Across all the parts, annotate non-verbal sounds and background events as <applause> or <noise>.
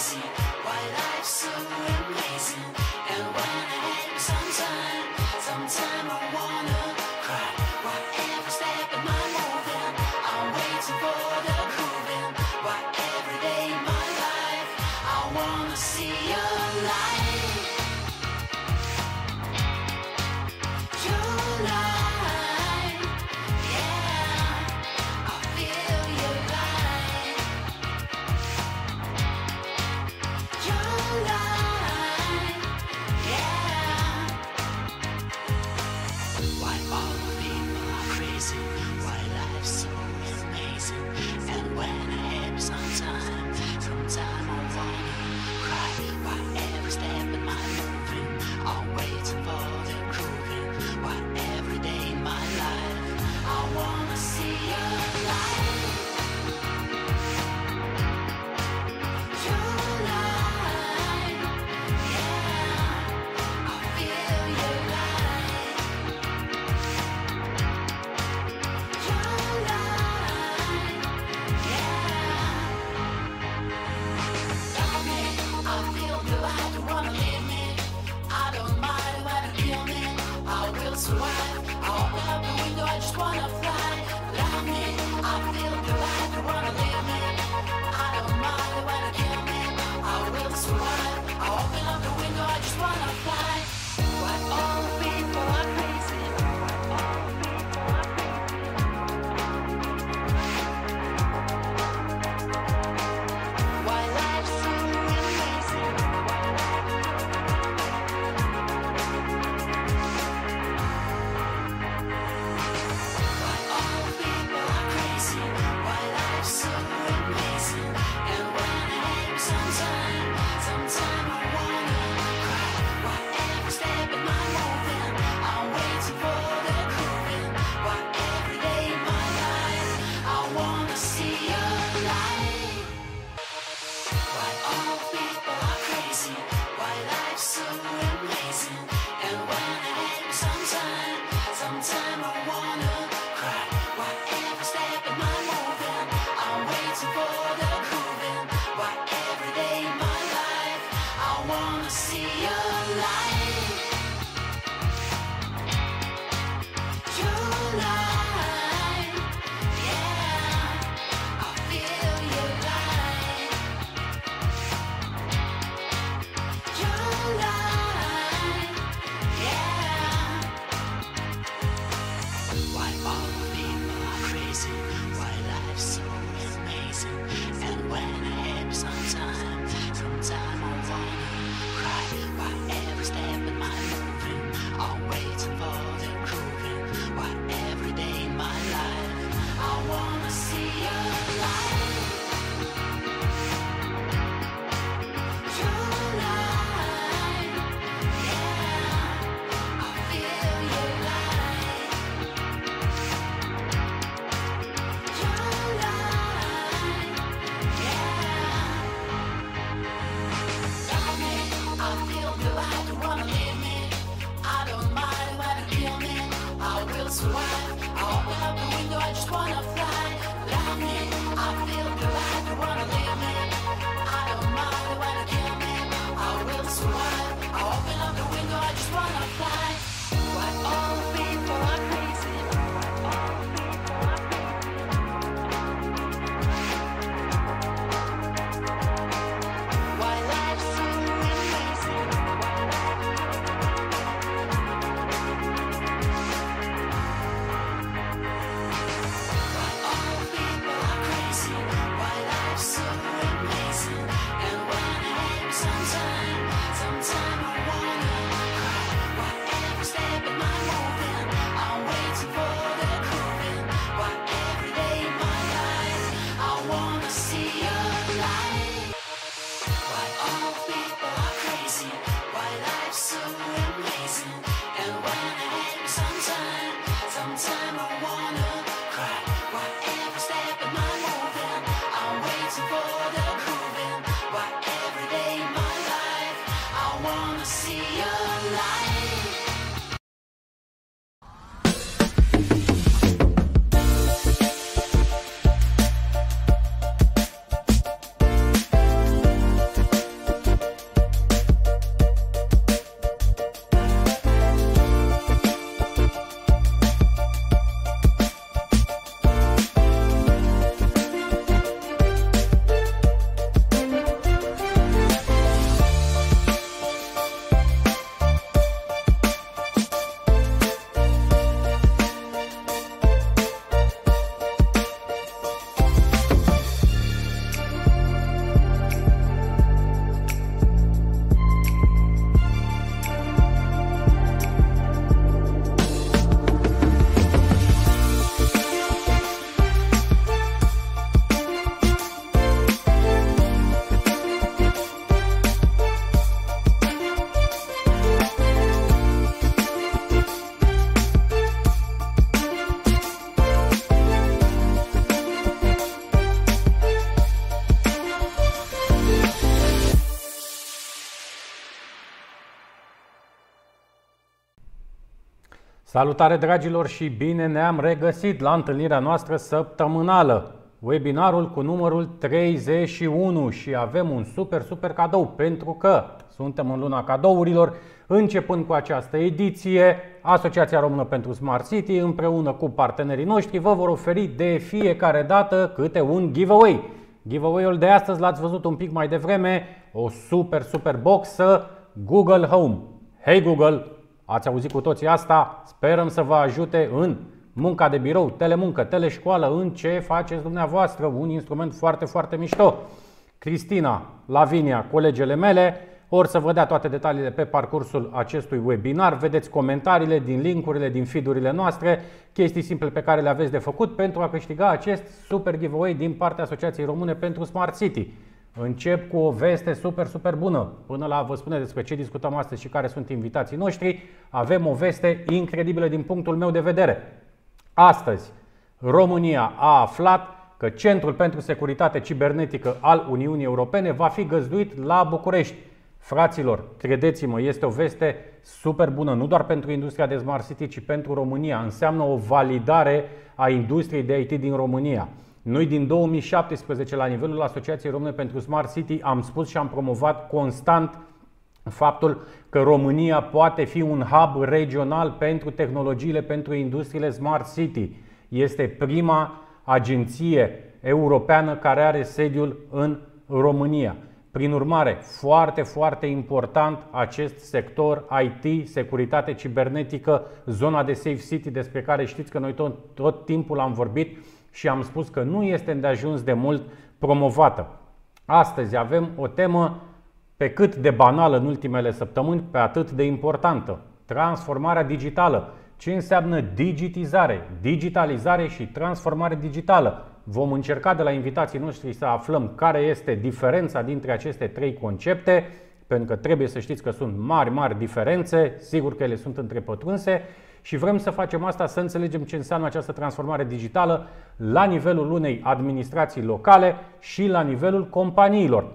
crazy. Why life's so amazing. Salutare dragilor și bine ne-am regăsit la întâlnirea noastră săptămânală. Webinarul cu numărul 31 și avem un super, super cadou pentru că suntem în luna cadourilor. Începând cu această ediție, Asociația Română pentru Smart City împreună cu partenerii noștri vă vor oferi de fiecare dată câte un giveaway. Giveaway-ul de astăzi l-ați văzut un pic mai devreme, o super, super boxă Google Home. Hey Google, ați auzit cu toții asta? Sperăm să vă ajute în munca de birou, telemuncă, teleșcoală, în ce faceți dumneavoastră, un instrument foarte, foarte mișto. Cristina, Lavinia, colegele mele, ori să vă dea toate detaliile pe parcursul acestui webinar. Vedeți comentariile din linkurile, din feed noastre, chestii simple pe care le aveți de făcut pentru a câștiga acest super giveaway din partea Asociației Române pentru Smart City. Încep cu o veste super, super bună. Până la vă spune despre ce discutăm astăzi și care sunt invitații noștri, avem o veste incredibilă din punctul meu de vedere. Astăzi, România a aflat că Centrul pentru Securitate Cibernetică al Uniunii Europene va fi găzduit la București. Fraților, credeți-mă, este o veste super bună, nu doar pentru industria de Smart City, ci pentru România. Înseamnă o validare a industriei de IT din România. Noi din 2017 la nivelul Asociației Române pentru Smart City am spus și am promovat constant faptul că România poate fi un hub regional pentru tehnologiile, pentru industriile Smart City. Este prima agenție europeană care are sediul în România. Prin urmare, foarte, foarte important acest sector IT, securitate cibernetică, zona de Safe City despre care știți că noi tot, tot timpul am vorbit și am spus că nu este de ajuns de mult promovată. Astăzi avem o temă pe cât de banală în ultimele săptămâni, pe atât de importantă. Transformarea digitală. Ce înseamnă digitizare, digitalizare și transformare digitală? Vom încerca de la invitații noștri să aflăm care este diferența dintre aceste trei concepte, pentru că trebuie să știți că sunt mari, mari diferențe, sigur că ele sunt întrepătrunse și vrem să facem asta, să înțelegem ce înseamnă această transformare digitală la nivelul unei administrații locale și la nivelul companiilor.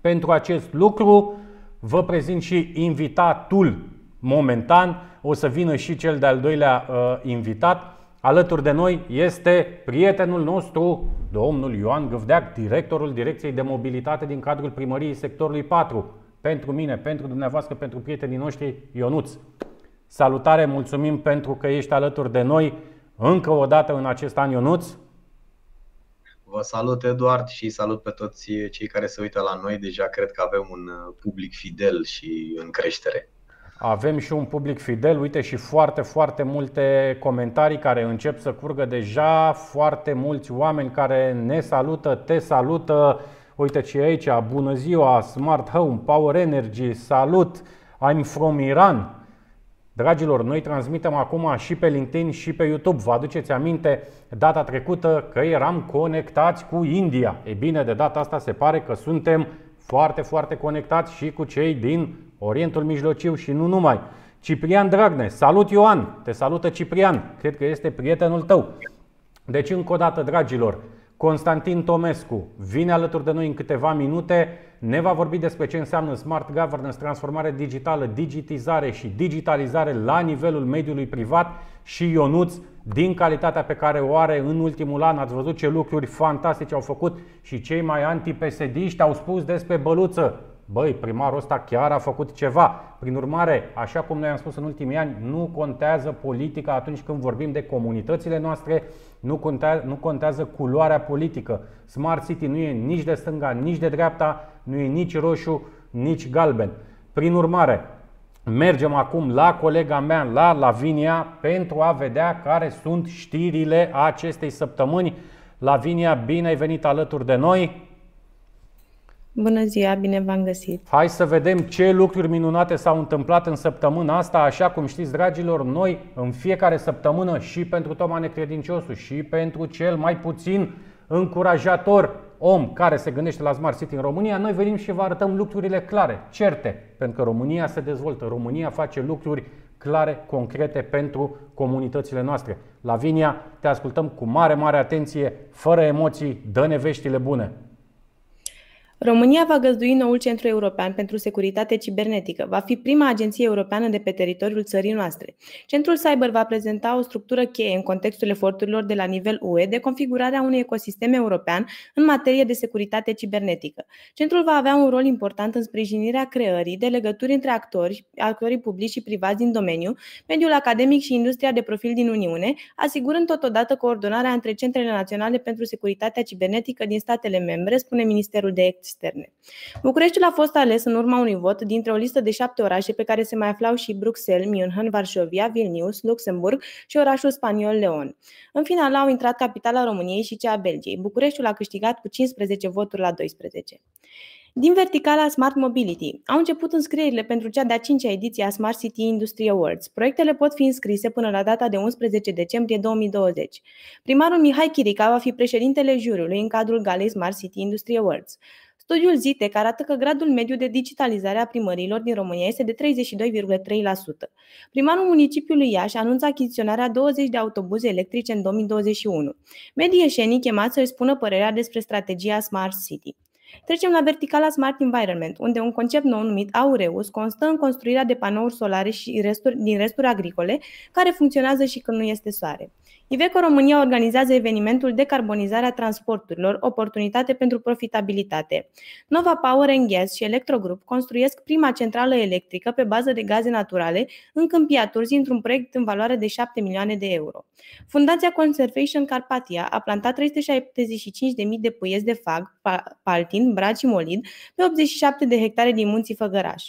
Pentru acest lucru vă prezint și invitatul momentan. O să vină și cel de-al doilea uh, invitat. Alături de noi este prietenul nostru, domnul Ioan Găvdeac, directorul Direcției de Mobilitate din cadrul primăriei sectorului 4. Pentru mine, pentru dumneavoastră, pentru prietenii noștri, Ionuț. Salutare, mulțumim pentru că ești alături de noi încă o dată în acest an, Ionuț. Vă salut, Eduard, și salut pe toți cei care se uită la noi. Deja cred că avem un uh, public fidel și în creștere. Avem și un public fidel, uite și foarte, foarte multe comentarii care încep să curgă deja, foarte mulți oameni care ne salută, te salută. Uite ce aici, bună ziua, Smart Home, Power Energy, salut, I'm from Iran. Dragilor, noi transmitem acum și pe LinkedIn și pe YouTube. Vă aduceți aminte data trecută că eram conectați cu India. E bine, de data asta se pare că suntem foarte, foarte conectați și cu cei din Orientul Mijlociu și nu numai. Ciprian Dragne, salut Ioan, te salută Ciprian, cred că este prietenul tău. Deci încă o dată, dragilor, Constantin Tomescu vine alături de noi în câteva minute, ne va vorbi despre ce înseamnă smart governance, transformare digitală, digitizare și digitalizare la nivelul mediului privat și Ionuț, din calitatea pe care o are în ultimul an, ați văzut ce lucruri fantastice au făcut și cei mai antipesediști au spus despre băluță. Băi, primarul ăsta chiar a făcut ceva. Prin urmare, așa cum noi am spus în ultimii ani, nu contează politica atunci când vorbim de comunitățile noastre, nu contează, nu contează culoarea politică. Smart City nu e nici de stânga, nici de dreapta, nu e nici roșu, nici galben. Prin urmare, mergem acum la colega mea, la Lavinia, pentru a vedea care sunt știrile acestei săptămâni. Lavinia, bine ai venit alături de noi! Bună ziua, bine v-am găsit! Hai să vedem ce lucruri minunate s-au întâmplat în săptămâna asta. Așa cum știți, dragilor, noi în fiecare săptămână și pentru Toma Necredinciosul și pentru cel mai puțin încurajator om care se gândește la Smart City în România, noi venim și vă arătăm lucrurile clare, certe, pentru că România se dezvoltă, România face lucruri clare, concrete pentru comunitățile noastre. Lavinia, te ascultăm cu mare, mare atenție, fără emoții, dă-ne veștile bune. România va găzdui noul Centru European pentru Securitate Cibernetică. Va fi prima agenție europeană de pe teritoriul țării noastre. Centrul Cyber va prezenta o structură cheie în contextul eforturilor de la nivel UE de configurarea unui ecosistem european în materie de securitate cibernetică. Centrul va avea un rol important în sprijinirea creării de legături între actori, actorii publici și privați din domeniu, mediul academic și industria de profil din Uniune, asigurând totodată coordonarea între centrele naționale pentru securitatea cibernetică din statele membre, spune Ministerul de externe. Bucureștiul a fost ales în urma unui vot dintre o listă de șapte orașe pe care se mai aflau și Bruxelles, München, Varșovia, Vilnius, Luxemburg și orașul spaniol Leon. În final au intrat capitala României și cea a Belgiei. Bucureștiul a câștigat cu 15 voturi la 12. Din verticala Smart Mobility, au început înscrierile pentru cea de-a cincea ediție a Smart City Industry Awards. Proiectele pot fi înscrise până la data de 11 decembrie 2020. Primarul Mihai Chirica va fi președintele juriului în cadrul galei Smart City Industry Awards. Studiul ZITEC arată că gradul mediu de digitalizare a primărilor din România este de 32,3%. Primarul municipiului Iași anunță achiziționarea 20 de autobuze electrice în 2021. Medii ieșenii chemați să își spună părerea despre strategia Smart City. Trecem la verticala Smart Environment, unde un concept nou numit Aureus constă în construirea de panouri solare și resturi, din resturi agricole, care funcționează și când nu este soare. Iveco România organizează evenimentul Decarbonizarea transporturilor, oportunitate pentru profitabilitate. Nova Power and Gas și Electrogrup construiesc prima centrală electrică pe bază de gaze naturale în Câmpia Turzii într-un proiect în valoare de 7 milioane de euro. Fundația Conservation Carpatia a plantat 375.000 de puieți de fag, paltin, brad și molid pe 87 de hectare din munții Făgăraș.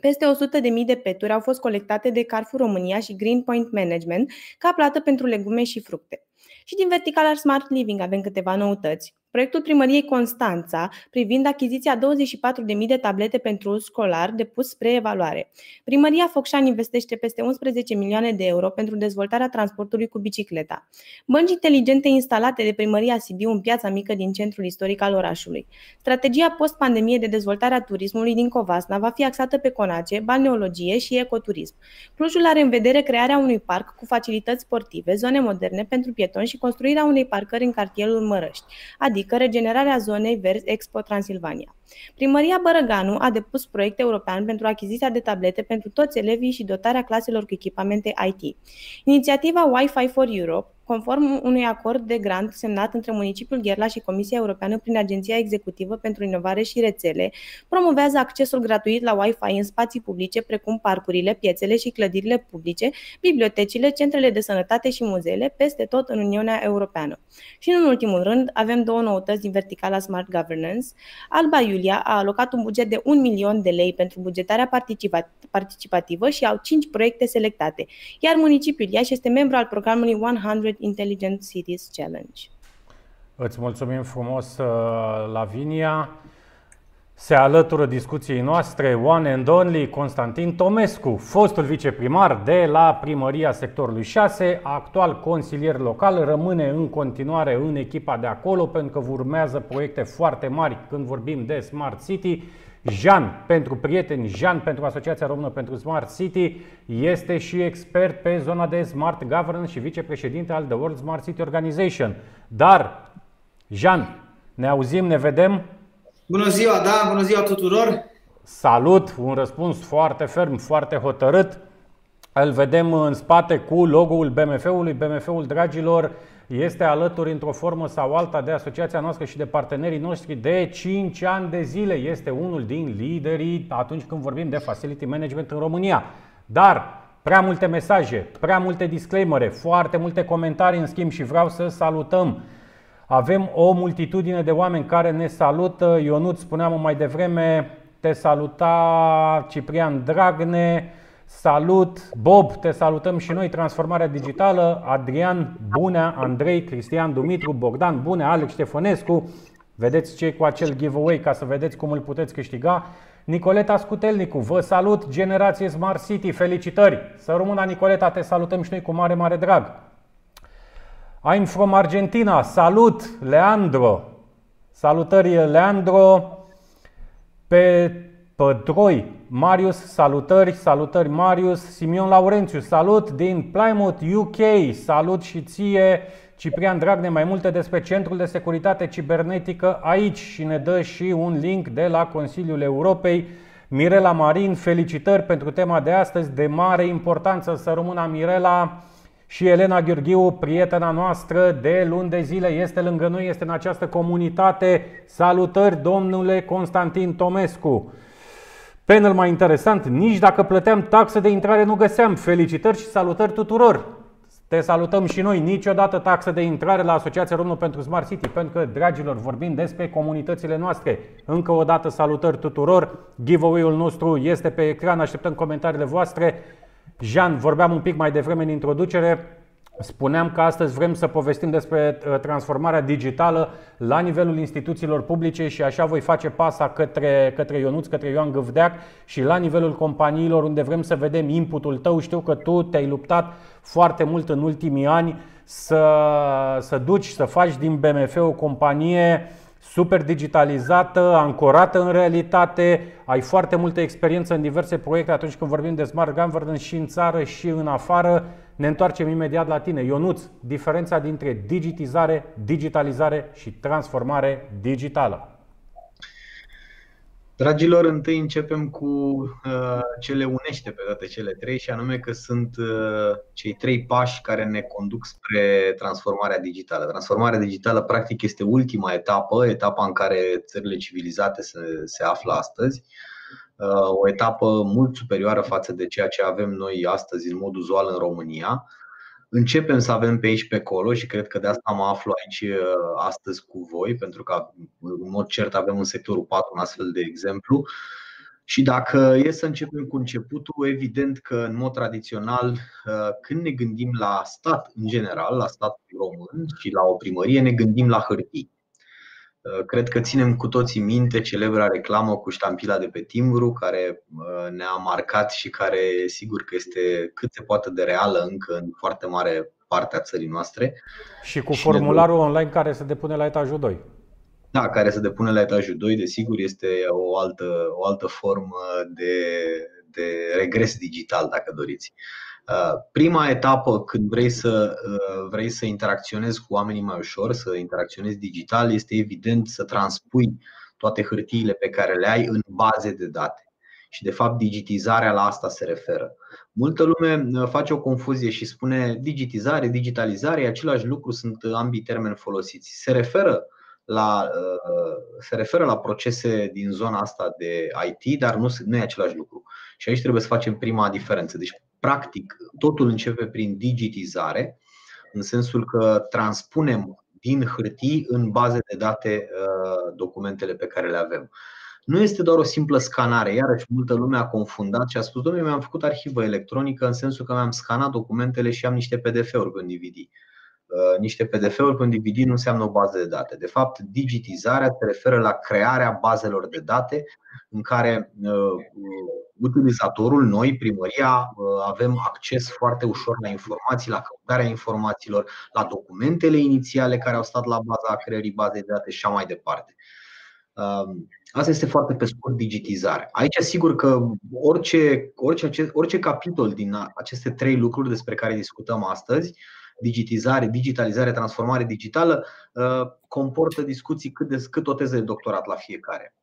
Peste 100.000 de peturi au fost colectate de Carrefour România și Greenpoint Management ca plată pentru legume și fructe. Și din verticala Smart Living avem câteva noutăți. Proiectul primăriei Constanța privind achiziția 24.000 de tablete pentru uz școlar depus spre evaluare. Primăria Focșani investește peste 11 milioane de euro pentru dezvoltarea transportului cu bicicleta. Bănci inteligente instalate de primăria Sibiu în piața mică din centrul istoric al orașului. Strategia post-pandemie de dezvoltare a turismului din Covasna va fi axată pe conace, balneologie și ecoturism. Clujul are în vedere crearea unui parc cu facilități sportive, zone moderne pentru pietoni și construirea unei parcări în cartierul Mărăști, adică adică regenerarea zonei verzi Expo Transilvania. Primăria Bărăganu a depus proiect european pentru achiziția de tablete pentru toți elevii și dotarea claselor cu echipamente IT. Inițiativa Wi-Fi for Europe Conform unui acord de grant semnat între municipiul Gherla și Comisia Europeană prin Agenția Executivă pentru Inovare și Rețele, promovează accesul gratuit la Wi-Fi în spații publice precum parcurile, piețele și clădirile publice, bibliotecile, centrele de sănătate și muzeele peste tot în Uniunea Europeană. Și în ultimul rând, avem două noutăți din verticala Smart Governance. Alba Iulia a alocat un buget de 1 milion de lei pentru bugetarea participativă și au 5 proiecte selectate, iar municipiul Iași este membru al programului 100 Intelligent Cities Challenge. Îți mulțumim frumos, uh, Lavinia. Se alătură discuției noastre one and only Constantin Tomescu, fostul viceprimar de la primăria sectorului 6, actual consilier local, rămâne în continuare în echipa de acolo pentru că urmează proiecte foarte mari când vorbim de Smart City Jean, pentru prieteni, Jean, pentru Asociația Română pentru Smart City, este și expert pe zona de Smart Governance și vicepreședinte al The World Smart City Organization. Dar, Jean, ne auzim, ne vedem? Bună ziua, da, bună ziua tuturor! Salut, un răspuns foarte ferm, foarte hotărât. Îl vedem în spate cu logo-ul BMF-ului, BMF-ul dragilor, este alături într-o formă sau alta de asociația noastră și de partenerii noștri de 5 ani de zile. Este unul din liderii atunci când vorbim de facility management în România. Dar prea multe mesaje, prea multe disclaimere, foarte multe comentarii în schimb și vreau să salutăm. Avem o multitudine de oameni care ne salută. Ionut, spuneam mai devreme, te saluta Ciprian Dragne, Salut! Bob, te salutăm și noi, Transformarea Digitală, Adrian Bunea, Andrei, Cristian Dumitru, Bogdan Bunea, Alex Ștefănescu. Vedeți ce cu acel giveaway ca să vedeți cum îl puteți câștiga. Nicoleta Scutelnicu, vă salut, Generație Smart City, felicitări! Să rămână Nicoleta, te salutăm și noi cu mare, mare drag. I'm from Argentina, salut, Leandro! Salutări, Leandro! Pe Pădroi, Marius, salutări, salutări Marius, Simion Laurențiu, salut din Plymouth, UK, salut și ție, Ciprian Dragne mai multe despre Centrul de Securitate Cibernetică aici și ne dă și un link de la Consiliul Europei. Mirela Marin, felicitări pentru tema de astăzi, de mare importanță să rămână Mirela și Elena Gheorghiu, prietena noastră de luni de zile, este lângă noi, este în această comunitate. Salutări, domnule Constantin Tomescu! Panel mai interesant, nici dacă plăteam taxă de intrare nu găseam. Felicitări și salutări tuturor! Te salutăm și noi, niciodată taxă de intrare la Asociația Română pentru Smart City, pentru că, dragilor, vorbim despre comunitățile noastre. Încă o dată salutări tuturor, giveaway-ul nostru este pe ecran, așteptăm comentariile voastre. Jean, vorbeam un pic mai devreme în introducere, Spuneam că astăzi vrem să povestim despre uh, transformarea digitală la nivelul instituțiilor publice și așa voi face pasa către, către Ionuț, către Ioan Gâvdeac și la nivelul companiilor unde vrem să vedem inputul tău. Știu că tu te-ai luptat foarte mult în ultimii ani să, să duci, să faci din BMF o companie super digitalizată, ancorată în realitate, ai foarte multă experiență în diverse proiecte atunci când vorbim de smart governance și în țară și în afară. Ne întoarcem imediat la tine. Ionuț, diferența dintre digitizare, digitalizare și transformare digitală. Dragilor, întâi începem cu uh, ce le unește pe toate cele trei și anume că sunt uh, cei trei pași care ne conduc spre transformarea digitală. Transformarea digitală practic este ultima etapă, etapa în care țările civilizate se, se află astăzi. Uh, o etapă mult superioară față de ceea ce avem noi astăzi în mod uzual în România începem să avem pe aici pe acolo și cred că de asta mă aflu aici uh, astăzi cu voi, pentru că în mod cert avem în sectorul 4 un astfel de exemplu. Și dacă e să începem cu începutul, evident că în mod tradițional, uh, când ne gândim la stat în general, la statul român și la o primărie, ne gândim la hârtii. Uh, cred că ținem cu toții minte celebra reclamă cu ștampila de pe timbru care uh, ne-a marcat și care sigur că este cât se poate de reală încă în foarte mare parte a țării noastre. Și cu și formularul online care se depune la etajul 2. Da, care se depune la etajul 2, desigur, este o altă, o altă formă de, de regres digital, dacă doriți. Uh, prima etapă când vrei să, uh, vrei să interacționezi cu oamenii mai ușor, să interacționezi digital, este evident să transpui toate hârtiile pe care le ai în baze de date. Și de fapt digitizarea la asta se referă. Multă lume uh, face o confuzie și spune digitizare, digitalizare, e același lucru, sunt ambii termeni folosiți. Se referă la, se referă la procese din zona asta de IT, dar nu, nu e același lucru. Și aici trebuie să facem prima diferență. Deci practic, totul începe prin digitizare, în sensul că transpunem din hârtii în baze de date uh, documentele pe care le avem. Nu este doar o simplă scanare, iarăși multă lume a confundat și a spus, domnule, mi-am făcut arhivă electronică în sensul că mi-am scanat documentele și am niște PDF-uri pe un DVD. Uh, niște PDF-uri pe un DVD nu înseamnă o bază de date. De fapt, digitizarea se referă la crearea bazelor de date în care uh, utilizatorul, noi, primăria, uh, avem acces foarte ușor la informații, la căutarea informațiilor, la documentele inițiale care au stat la baza creării bazei de date și așa mai departe. Um, asta este foarte pe scurt digitizare. Aici, sigur că orice, orice, orice capitol din aceste trei lucruri despre care discutăm astăzi, digitizare, digitalizare, transformare digitală, uh, comportă discuții cât, de, cât o teză de doctorat la fiecare.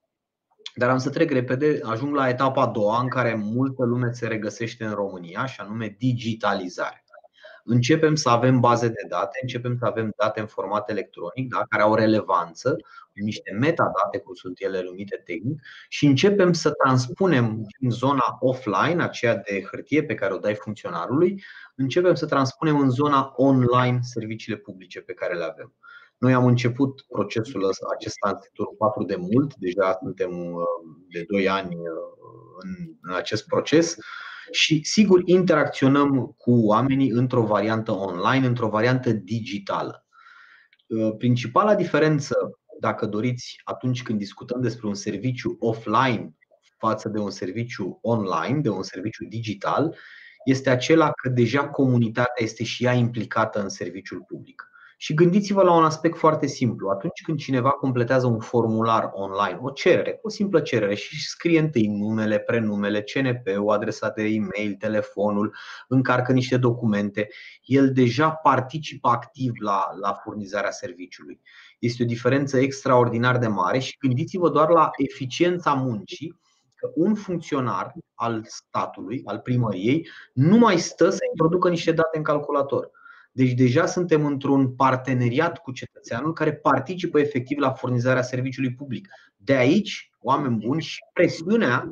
Dar am să trec repede, ajung la etapa a doua în care multă lume se regăsește în România și anume digitalizare. Începem să avem baze de date, începem să avem date în format electronic da, care au relevanță, niște metadate, cum sunt ele numite tehnic, și începem să transpunem din zona offline, aceea de hârtie pe care o dai funcționarului, începem să transpunem în zona online serviciile publice pe care le avem. Noi am început procesul acesta în sectorul 4 de mult, deja suntem uh, de 2 ani uh, în acest proces și sigur interacționăm cu oamenii într-o variantă online, într-o variantă digitală. Uh, principala diferență, dacă doriți, atunci când discutăm despre un serviciu offline față de un serviciu online, de un serviciu digital, este acela că deja comunitatea este și ea implicată în serviciul public. Și gândiți-vă la un aspect foarte simplu. Atunci când cineva completează un formular online, o cerere, o simplă cerere și scrie întâi numele, prenumele, CNP, o adresa de e-mail, telefonul, încarcă niște documente, el deja participă activ la, la furnizarea serviciului. Este o diferență extraordinar de mare și gândiți-vă doar la eficiența muncii că un funcționar al statului, al primăriei, nu mai stă să introducă niște date în calculator deci deja suntem într-un parteneriat cu cetățeanul care participă efectiv la furnizarea serviciului public. De aici, oameni buni, și presiunea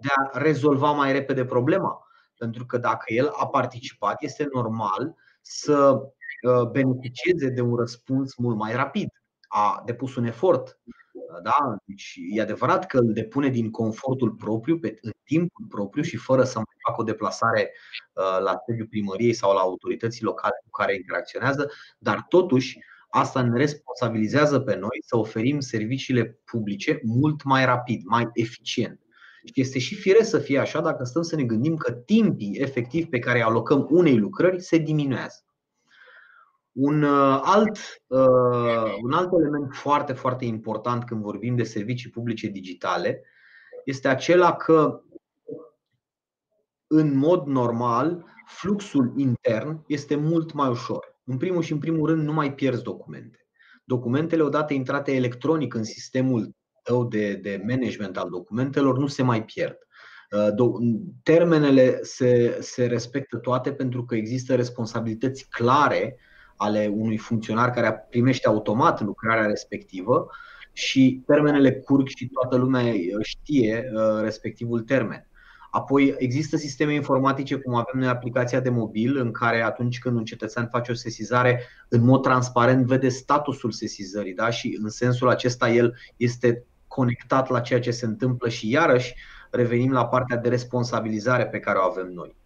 de a rezolva mai repede problema. Pentru că dacă el a participat, este normal să uh, beneficieze de un răspuns mult mai rapid. A depus un efort da? Deci e adevărat că îl depune din confortul propriu, pe, în timpul propriu și fără să mai facă o deplasare uh, la sediul primăriei sau la autorității locale cu care interacționează, dar totuși asta ne responsabilizează pe noi să oferim serviciile publice mult mai rapid, mai eficient. Și este și firesc să fie așa dacă stăm să ne gândim că timpii efectiv pe care îi alocăm unei lucrări se diminuează. Un uh, alt, uh, un alt element foarte, foarte important când vorbim de servicii publice digitale este acela că, în mod normal, fluxul intern este mult mai ușor. În primul și în primul rând, nu mai pierzi documente. Documentele, odată intrate electronic în sistemul tău de, de management al documentelor, nu se mai pierd. Uh, termenele se, se respectă toate pentru că există responsabilități clare ale unui funcționar care primește automat lucrarea respectivă și termenele curg și toată lumea știe uh, respectivul termen. Apoi există sisteme informatice cum avem noi aplicația de mobil în care atunci când un cetățean face o sesizare în mod transparent vede statusul sesizării da? și în sensul acesta el este conectat la ceea ce se întâmplă și iarăși revenim la partea de responsabilizare pe care o avem noi.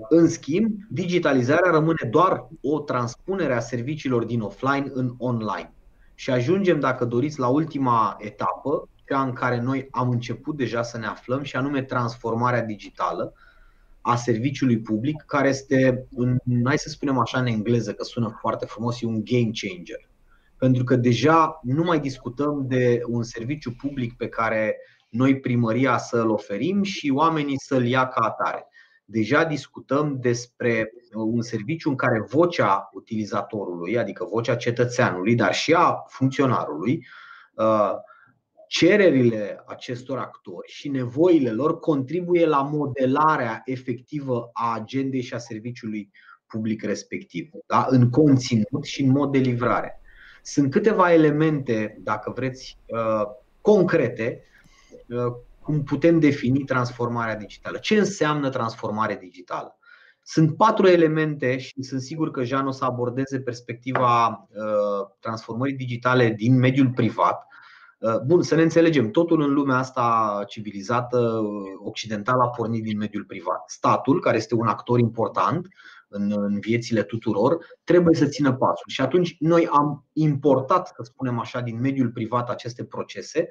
Uh, în schimb, digitalizarea rămâne doar o transpunere a serviciilor din offline în online. Și ajungem, dacă doriți, la ultima etapă, cea în care noi am început deja să ne aflăm, și anume transformarea digitală a serviciului public, care este, în, hai să spunem așa în engleză, că sună foarte frumos, e un game changer. Pentru că deja nu mai discutăm de un serviciu public pe care noi primăria să-l oferim și oamenii să-l ia ca atare deja discutăm despre uh, un serviciu în care vocea utilizatorului, adică vocea cetățeanului, dar și a funcționarului, uh, cererile acestor actori și nevoile lor contribuie la modelarea efectivă a agendei și a serviciului public respectiv, da? în conținut și în mod de livrare. Sunt câteva elemente, dacă vreți, uh, concrete cum putem defini transformarea digitală. Ce înseamnă transformare digitală? Sunt patru elemente și sunt sigur că Jean o să abordeze perspectiva uh, transformării digitale din mediul privat. Uh, bun, să ne înțelegem, totul în lumea asta civilizată, uh, occidentală, a pornit din mediul privat. Statul, care este un actor important în, în viețile tuturor, trebuie să țină pasul. Și atunci noi am importat, să spunem așa, din mediul privat aceste procese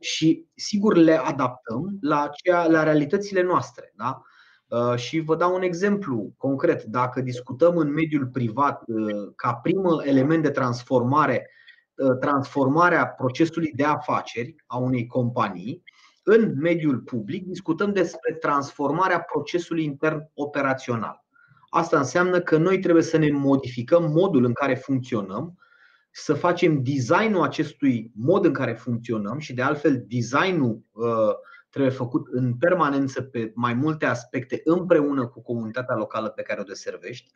și sigur le adaptăm la, cea, la realitățile noastre. Da? Uh, și vă dau un exemplu concret. Dacă discutăm în mediul privat uh, ca primă element de transformare, uh, transformarea procesului de afaceri a unei companii, în mediul public discutăm despre transformarea procesului intern operațional. Asta înseamnă că noi trebuie să ne modificăm modul în care funcționăm să facem designul acestui mod în care funcționăm și de altfel designul uh, trebuie făcut în permanență pe mai multe aspecte împreună cu comunitatea locală pe care o deservești.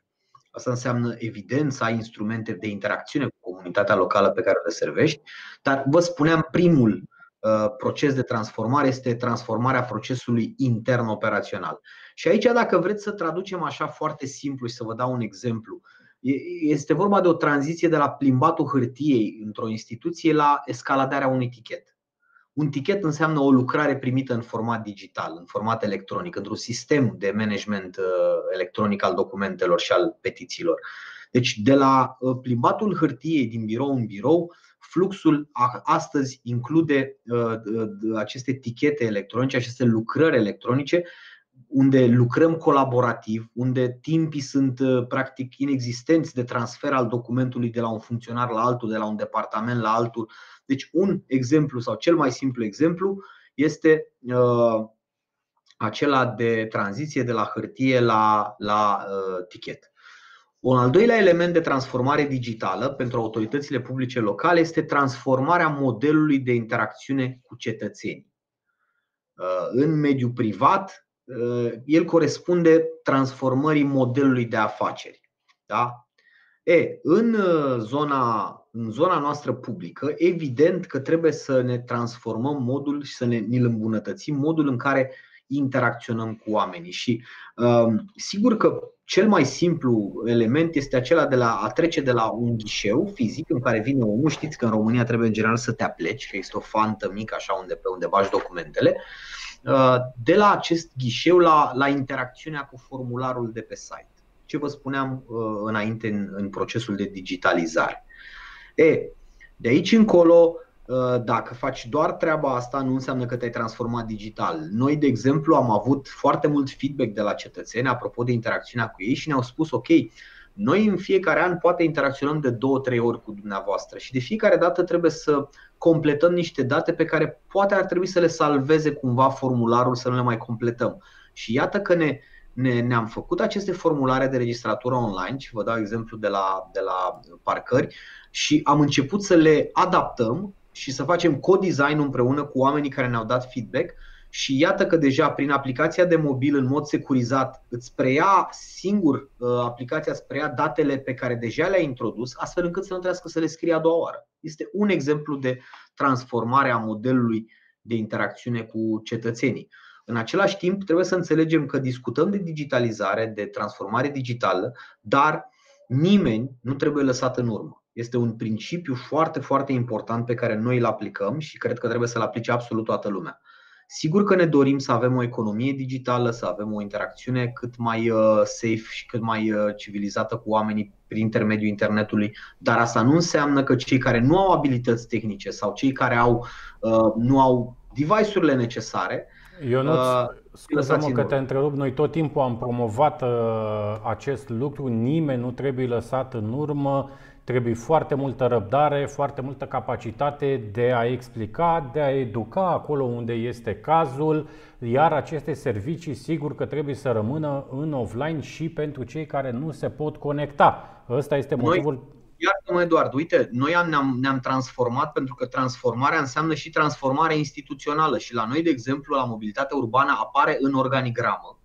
Asta înseamnă evident să ai instrumente de interacțiune cu comunitatea locală pe care o deservești, dar vă spuneam primul uh, proces de transformare este transformarea procesului intern operațional. Și aici dacă vreți să traducem așa foarte simplu și să vă dau un exemplu, este vorba de o tranziție de la plimbatul hârtiei într-o instituție la escaladarea unui tichet. Un tichet înseamnă o lucrare primită în format digital, în format electronic, într-un sistem de management uh, electronic al documentelor și al petițiilor. Deci, de la uh, plimbatul hârtiei din birou în birou, fluxul astăzi include uh, aceste tichete electronice, aceste lucrări electronice unde lucrăm colaborativ, unde timpii sunt uh, practic inexistenți de transfer al documentului de la un funcționar la altul, de la un departament la altul. Deci un exemplu sau cel mai simplu exemplu este uh, acela de tranziție de la hârtie la, la uh, tichet. Un al doilea element de transformare digitală pentru autoritățile publice locale este transformarea modelului de interacțiune cu cetățenii. Uh, în mediul privat, uh, el corespunde transformării modelului de afaceri. Da? E, în, uh, zona, în zona noastră publică, evident că trebuie să ne transformăm modul și să ne, ne îmbunătățim modul în care interacționăm cu oamenii. Și sigur că cel mai simplu element este acela de la a trece de la un ghișeu fizic în care vine omul, știți că în România trebuie în general să te apleci, că este o fantă mică așa unde pe unde bagi documentele, uh, de la acest ghișeu la, la interacțiunea cu formularul de pe site. Ce vă spuneam uh, înainte în, în procesul de digitalizare. E, de aici încolo Uh, dacă faci doar treaba asta, nu înseamnă că te-ai transformat digital. Noi, de exemplu, am avut foarte mult feedback de la cetățeni apropo de interacțiunea cu ei și ne-au spus, ok, noi în fiecare an poate interacționăm de două, trei ori cu dumneavoastră și de fiecare dată trebuie să completăm niște date pe care poate ar trebui să le salveze cumva formularul, să nu le mai completăm. Și iată că ne, ne, ne-am făcut aceste formulare de registratură online și vă dau exemplu de la, de la parcări și am început să le adaptăm și să facem co-design împreună cu oamenii care ne-au dat feedback și iată că deja prin aplicația de mobil în mod securizat îți preia singur uh, aplicația îți preia datele pe care deja le-ai introdus, astfel încât să nu trebuiască să le scrie a doua oară. Este un exemplu de transformare a modelului de interacțiune cu cetățenii. În același timp, trebuie să înțelegem că discutăm de digitalizare, de transformare digitală, dar nimeni nu trebuie lăsat în urmă. Este un principiu foarte, foarte important pe care noi îl aplicăm și cred că trebuie să-l aplice absolut toată lumea. Sigur că ne dorim să avem o economie digitală, să avem o interacțiune cât mai uh, safe și cât mai uh, civilizată cu oamenii prin intermediul internetului, dar asta nu înseamnă că cei care nu au abilități tehnice sau cei care au, uh, nu au device-urile necesare eu nu scuză-mă că te întrerup, noi tot timpul am promovat acest lucru, nimeni nu trebuie lăsat în urmă, Trebuie foarte multă răbdare, foarte multă capacitate de a explica, de a educa acolo unde este cazul, iar aceste servicii sigur că trebuie să rămână în offline și pentru cei care nu se pot conecta. Ăsta este motivul. Noi... Iartă-mă, Eduard, uite, noi am, ne-am, ne-am transformat pentru că transformarea înseamnă și transformarea instituțională și la noi, de exemplu, la mobilitatea urbană apare în organigramă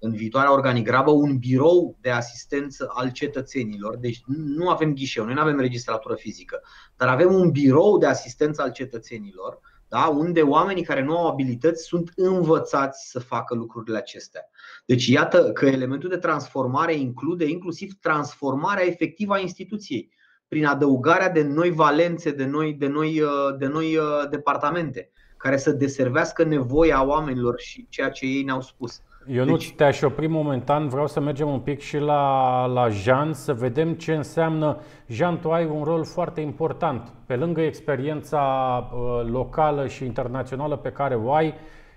în viitoarea organigramă un birou de asistență al cetățenilor. Deci nu avem ghișeu, noi nu avem registratură fizică, dar avem un birou de asistență al cetățenilor, da? unde oamenii care nu au abilități sunt învățați să facă lucrurile acestea. Deci iată că elementul de transformare include inclusiv transformarea efectivă a instituției prin adăugarea de noi valențe, de noi, de noi, de noi uh, departamente care să deservească nevoia oamenilor și ceea ce ei ne-au spus. Eu nu deci... te-aș opri momentan, vreau să mergem un pic și la, la Jean, să vedem ce înseamnă. Jean, tu ai un rol foarte important. Pe lângă experiența uh, locală și internațională pe care o ai,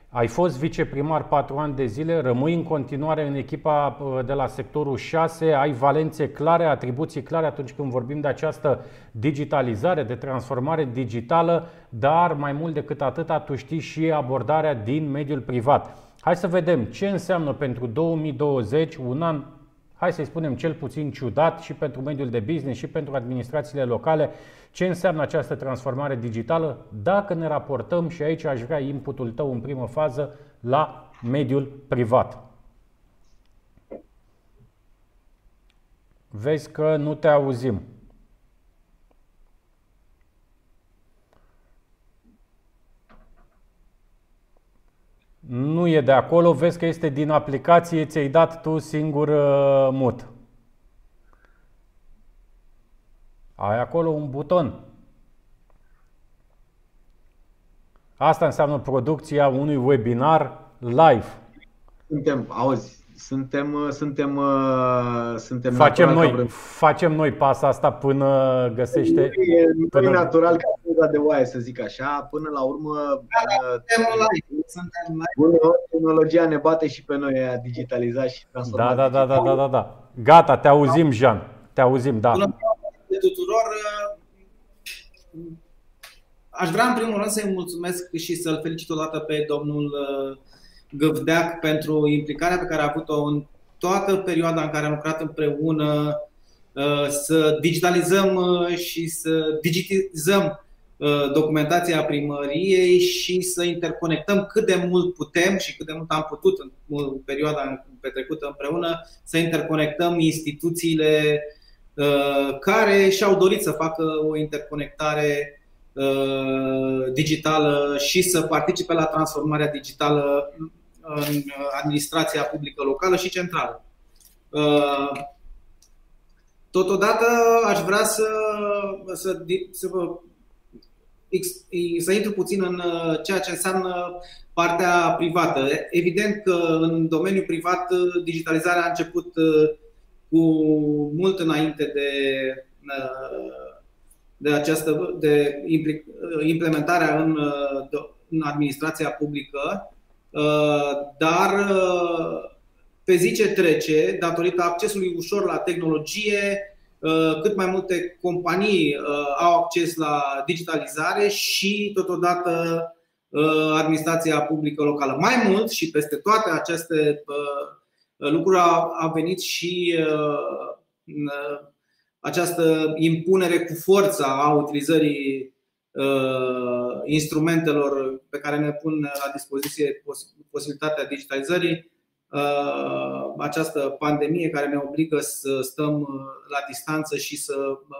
ai fost viceprimar 4 ani de zile, rămâi în continuare în echipa uh, de la sectorul 6, ai valențe clare, atribuții clare atunci când vorbim de această digitalizare, de transformare digitală, dar mai mult decât atât, tu știi și abordarea din mediul privat. Hai să vedem ce înseamnă pentru 2020 un an, hai să-i spunem cel puțin ciudat și pentru mediul de business și pentru administrațiile locale, ce înseamnă această transformare digitală dacă ne raportăm și aici aș vrea inputul tău în primă fază la mediul privat. Vezi că nu te auzim. Nu e de acolo, vezi că este din aplicație, ți-ai dat tu singur uh, mut. Ai acolo un buton. Asta înseamnă producția unui webinar live. Suntem, auzi, suntem, uh, suntem, uh, suntem facem noi, facem noi pasa asta până găsește. Nu e, până... e natural ca gura de oaie, să zic așa. Până la urmă, uh, Suntem live, suntem live. bună, tehnologia ne bate și pe noi a digitalizat și Da, transformat. da, da, da, da, da, da. Gata, te auzim, Jean. Te auzim, da. Bună ziua tuturor! Aș vrea în primul rând să-i mulțumesc și să-l felicit odată pe domnul uh, Găvdeac pentru implicarea pe care a avut-o în toată perioada în care am lucrat împreună uh, să digitalizăm uh, și să digitizăm uh, documentația primăriei și să interconectăm cât de mult putem și cât de mult am putut în în perioada petrecută împreună să interconectăm instituțiile uh, care și-au dorit să facă o interconectare uh, digitală și să participe la transformarea digitală în administrația publică locală și centrală. Uh, Totodată aș vrea să, să, di- să, vă, ex- să intru puțin în uh, ceea ce înseamnă partea privată. Evident că în domeniul privat uh, digitalizarea a început uh, cu mult înainte de, uh, de această de impli- uh, implementarea în, uh, do- în administrația publică, Uh, dar uh, pe zi ce trece, datorită accesului ușor la tehnologie, uh, cât mai multe companii au acces la digitalizare și totodată administrația publică locală. Mai mult și peste toate aceste lucruri a, a venit și această impunere cu forța a utilizării uh, instrumentelor pe care ne pun la dispoziție pos- posibilitatea digitalizării, uh, această pandemie care ne obligă să stăm uh, la distanță și să,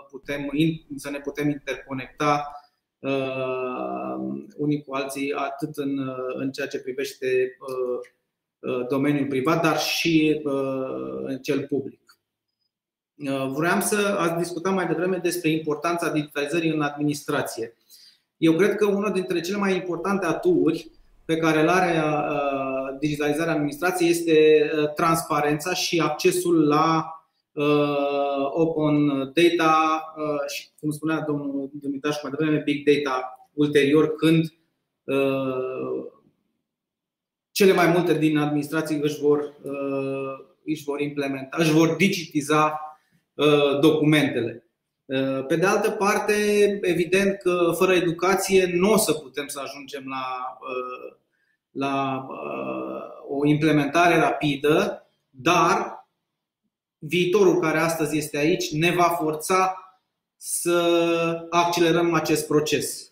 putem, in- să ne putem interconecta uh, unii cu alții, atât în, uh, în ceea ce privește uh, uh, domeniul privat, dar și uh, în cel public. Uh, Vreau să ați discutat mai devreme despre importanța digitalizării în administrație. Eu cred că unul dintre cele mai importante aturi pe care le are uh, digitalizarea administrației este uh, transparența și accesul la uh, open data uh, și, cum spunea domnul Dumitașcu mai devreme, big data ulterior, când uh, cele mai multe din administrații își vor, uh, își vor implementa, își vor digitiza uh, documentele. Uh, Pe de altă parte, evident că fără educație nu o să putem să ajungem la, uh, la uh, o implementare rapidă, dar viitorul care astăzi este aici ne va forța să accelerăm acest proces.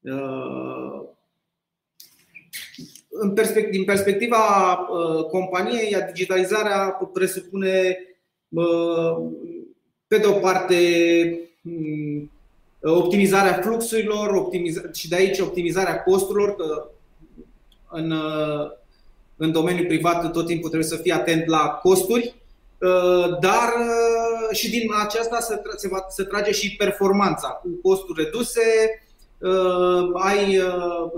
Uh, în perspect- Din perspectiva uh, companiei, digitalizarea presupune uh, pe de o parte mm, optimizarea fluxurilor optimiza- și de aici optimizarea costurilor, că în, uh, în domeniul privat tot timpul trebuie să fii atent la costuri, uh, dar uh, și din aceasta se, tra- se, va, se trage și performanța. Cu costuri reduse, uh, ai, uh,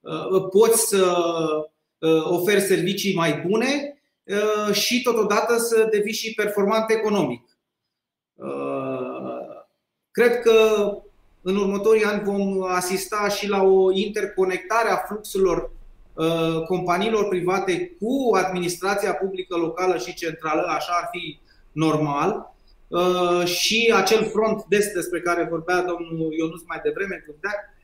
uh, poți să uh, oferi servicii mai bune uh, și totodată să devii și performant economic. Uh, Cred că în următorii ani vom asista și la o interconectare a fluxurilor uh, companiilor private cu administrația publică locală și centrală, așa ar fi normal, Uh, și acel front des despre care vorbea domnul Ionuț mai devreme, Gândea,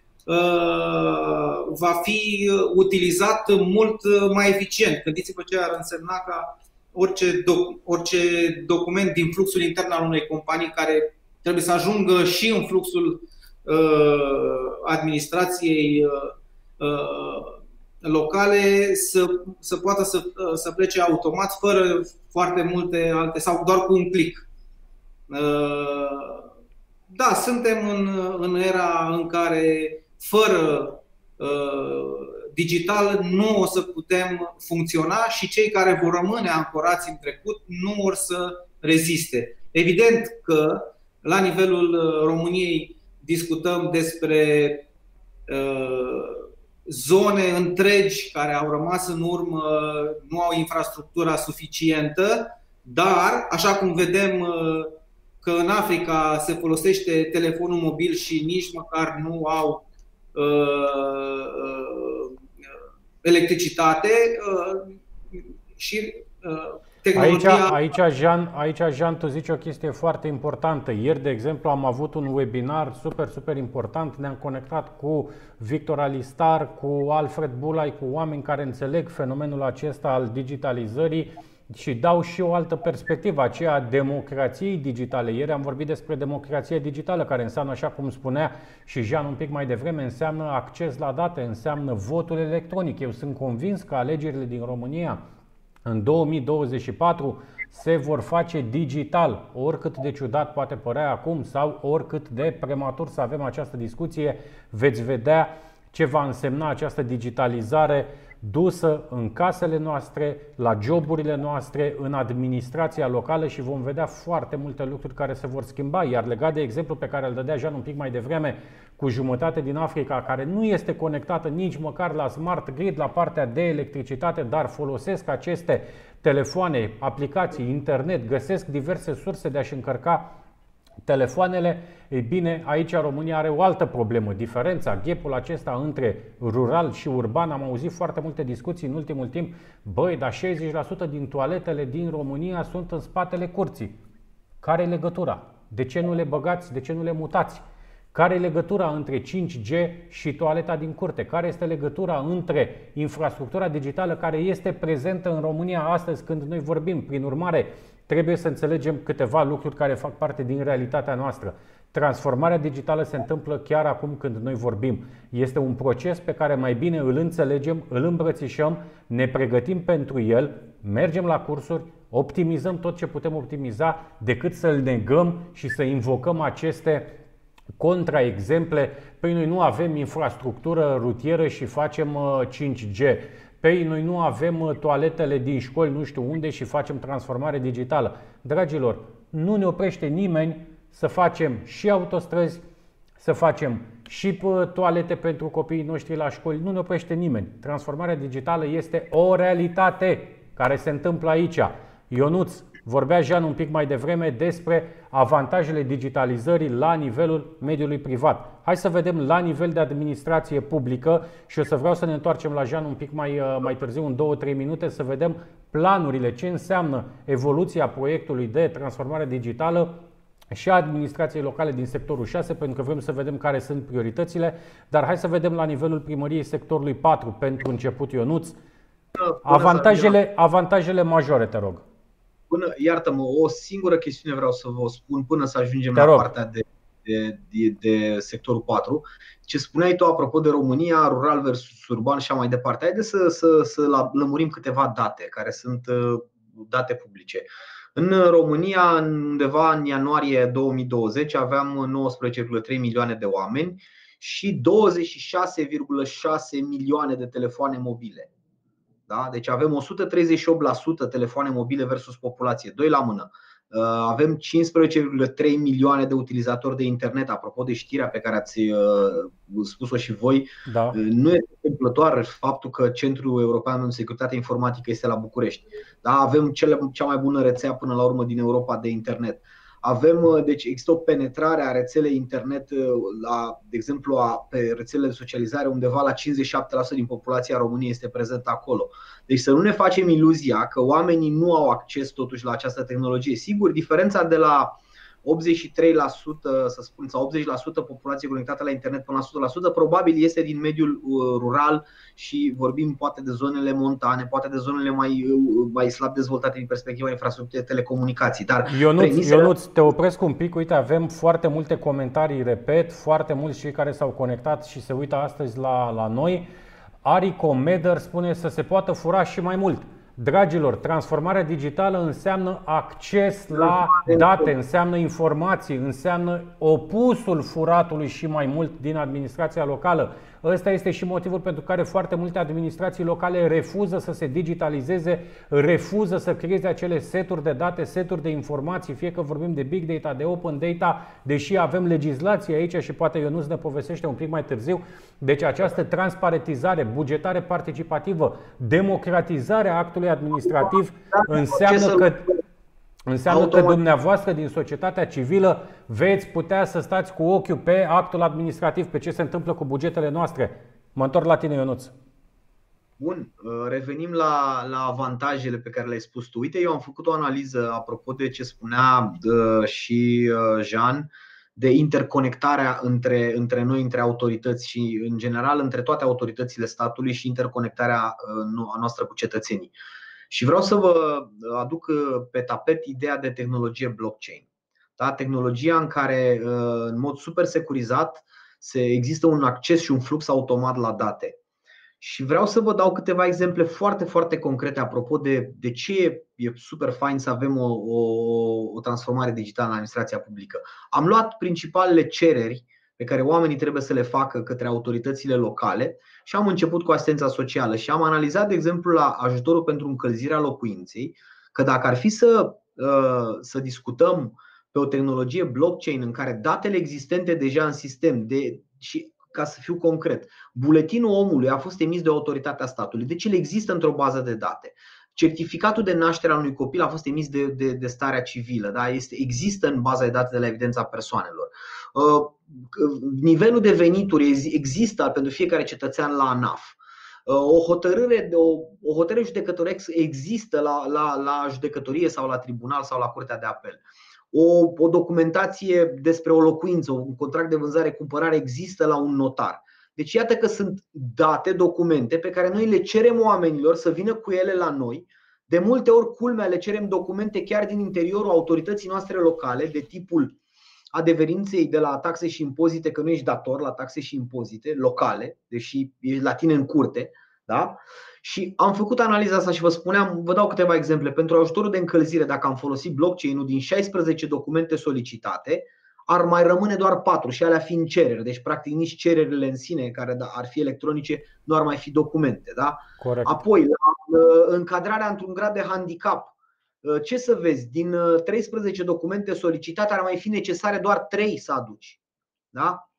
va fi utilizat mult mai eficient. Gândiți-vă ce ar însemna ca orice, doc, orice document din fluxul intern al unei companii care trebuie să ajungă și în fluxul uh, administrației uh, uh, locale să, să poată să, uh, să plece automat fără foarte multe alte sau doar cu un click. Uh, da, suntem în, în era în care fără uh, digital nu o să putem funcționa și cei care vor rămâne ancorați în trecut nu vor să reziste. Evident că la nivelul României discutăm despre uh, zone întregi care au rămas în urmă, nu au infrastructura suficientă, dar, așa cum vedem că în Africa se folosește telefonul mobil și nici măcar nu au uh, uh, electricitate uh, și uh, tehnologia... Aici, aici, Jean, aici, Jean, tu zici o chestie foarte importantă. Ieri, de exemplu, am avut un webinar super, super important. Ne-am conectat cu Victor Alistar, cu Alfred Bulai, cu oameni care înțeleg fenomenul acesta al digitalizării și dau și o altă perspectivă, aceea a democrației digitale. Ieri am vorbit despre democrație digitală, care înseamnă, așa cum spunea și Jean un pic mai devreme, înseamnă acces la date, înseamnă votul electronic. Eu sunt convins că alegerile din România în 2024 se vor face digital, oricât de ciudat poate părea acum sau oricât de prematur să avem această discuție, veți vedea ce va însemna această digitalizare dusă în casele noastre, la joburile noastre, în administrația locală și vom vedea foarte multe lucruri care se vor schimba. Iar legat de exemplu pe care îl dădea Jean un pic mai devreme, cu jumătate din Africa care nu este conectată nici măcar la smart grid, la partea de electricitate, dar folosesc aceste telefoane, aplicații, internet, găsesc diverse surse de a-și încărca telefoanele, ei bine, aici România are o altă problemă. Diferența, ghepul acesta între rural și urban, am auzit foarte multe discuții în ultimul timp. Băi, dar 60% din toaletele din România sunt în spatele curții. Care e legătura? De ce nu le băgați? De ce nu le mutați? Care e legătura între 5G și toaleta din curte? Care este legătura între infrastructura digitală care este prezentă în România astăzi când noi vorbim? Prin urmare, trebuie să înțelegem câteva lucruri care fac parte din realitatea noastră. Transformarea digitală se întâmplă chiar acum când noi vorbim. Este un proces pe care mai bine îl înțelegem, îl îmbrățișăm, ne pregătim pentru el, mergem la cursuri, optimizăm tot ce putem optimiza, decât să-l negăm și să invocăm aceste contraexemple. Păi noi nu avem infrastructură rutieră și facem 5G. Uh, Păi noi nu avem uh, toaletele din școli nu știu unde și facem transformare digitală. Dragilor, nu ne oprește nimeni să facem și autostrăzi, să facem și uh, toalete pentru copiii noștri la școli. Nu ne oprește nimeni. Transformarea digitală este o realitate care se întâmplă aici. Ionuț, vorbea Jean un pic mai devreme despre avantajele digitalizării la nivelul mediului privat. Hai să vedem la nivel de administrație publică și o să vreau să ne întoarcem la Jean un pic mai, uh, mai târziu, în 2-3 minute, să vedem planurile, ce înseamnă evoluția proiectului de transformare digitală și a administrației locale din sectorul 6, pentru că vrem să vedem care sunt prioritățile, dar hai să vedem la nivelul primăriei sectorului 4, pentru început Ionuț, avantajele, avantajele majore, te rog. Până, iartă-mă, o singură chestiune vreau să vă spun până să ajungem Te la rog. partea de, de, de, de sectorul 4. Ce spuneai tu apropo de România, rural versus urban și așa mai departe. Haideți să, să, să la- lămurim câteva date care sunt uh, date publice. În România, undeva în ianuarie 2020, aveam 19,3 milioane de oameni și 26,6 milioane de telefoane mobile. Da? Deci avem 138% telefoane mobile versus populație, 2 la mână. Uh, Avem 15,3 milioane de utilizatori de internet, apropo de știrea pe care ați uh, spus-o și voi. Da. Uh, Nu este întâmplător faptul că Centrul European de Securitate Informatică este la București. Da? Avem cele, cea mai bună rețea până la urmă din Europa de internet. Avem, uh, deci există o penetrare a rețelei internet, uh, la, de exemplu, a, pe rețelele de socializare, undeva la 57% din populația României este prezentă acolo. Deci să nu ne facem iluzia că oamenii nu au acces totuși la această tehnologie. Sigur, diferența de la 83%, să spun, sau 80% populație conectată la internet până la 100%, probabil este din mediul uh, rural și vorbim poate de zonele montane, poate de zonele mai, uh, mai slab dezvoltate din perspectiva infrastructurii de telecomunicații. Dar Ionuț, premisele- Ionuț, te opresc un pic. Uite, avem foarte multe comentarii, repet, foarte mulți cei care s-au conectat și se uită astăzi la, la noi. Ari Comeder spune să se poată fura și mai mult. Dragilor, transformarea digitală înseamnă acces la date, înseamnă informații, înseamnă opusul furatului și mai mult din administrația locală. Ăsta este și motivul pentru care foarte multe administrații locale refuză să se digitalizeze, refuză să creeze acele seturi de date, seturi de informații, fie că vorbim de big data, de open data, deși avem legislație aici și poate Ionuț ne povestește un pic mai târziu. Deci această transparentizare, bugetare participativă, democratizarea actului administrativ înseamnă să- că Înseamnă că Automat. dumneavoastră din societatea civilă veți putea să stați cu ochiul pe actul administrativ, pe ce se întâmplă cu bugetele noastre. Mă întorc la tine, Ionuț. Bun, uh, revenim la, la avantajele pe care le-ai spus tu. Uite, eu am făcut o analiză apropo de ce spunea uh, și uh, Jean de interconectarea între, între noi, între autorități și, în general, între toate autoritățile statului și interconectarea uh, nu- a noastră cu cetățenii. Și vreau să vă aduc uh, pe tapet ideea de tehnologie blockchain. Da? Tehnologia în care, uh, în mod super securizat, se, există un acces și un flux automat la date. Și vreau să vă dau câteva exemple foarte, foarte concrete apropo de, de ce e, e super fain să avem o, o, o transformare digitală în administrația publică. Am luat principalele cereri pe care oamenii trebuie să le facă către autoritățile locale și am început cu asistența socială și am analizat, de exemplu, la ajutorul pentru încălzirea locuinței, că dacă ar fi să, uh, să discutăm pe o tehnologie blockchain în care datele existente deja în sistem de, și ca să fiu concret, buletinul omului a fost emis de autoritatea statului, deci el există într-o bază de date. Certificatul de naștere al unui copil a fost emis de, de, de starea civilă, da? este, există în baza de date de la evidența persoanelor. Uh, Nivelul de venituri ex- există pentru fiecare cetățean la ANAF. Uh, O hotărâre, de o, o hotărâre judecătorească există la, la, la judecătorie sau la tribunal sau la curtea de apel. O, o documentație despre o locuință, un contract de vânzare-cumpărare există la un notar. Deci iată că sunt date, documente pe care noi le cerem oamenilor să vină cu ele la noi. De multe ori, culmea, le cerem documente chiar din interiorul autorității noastre locale, de tipul adeverinței de la taxe și impozite, că nu ești dator la taxe și impozite locale, deși ești la tine în curte. Da? Și am făcut analiza asta și vă spuneam, vă dau câteva exemple. Pentru ajutorul de încălzire, dacă am folosit blockchain-ul din 16 documente solicitate, ar mai rămâne doar 4 și alea fiind cereri. Deci, practic, nici cererile în sine, care da, ar fi electronice, nu ar mai fi documente. Da? Corect. Apoi, la uh, încadrarea într-un grad de handicap. Uh, Ce să vezi? Din uh, 13 documente solicitate ar mai fi necesare doar 3 să aduci. Da?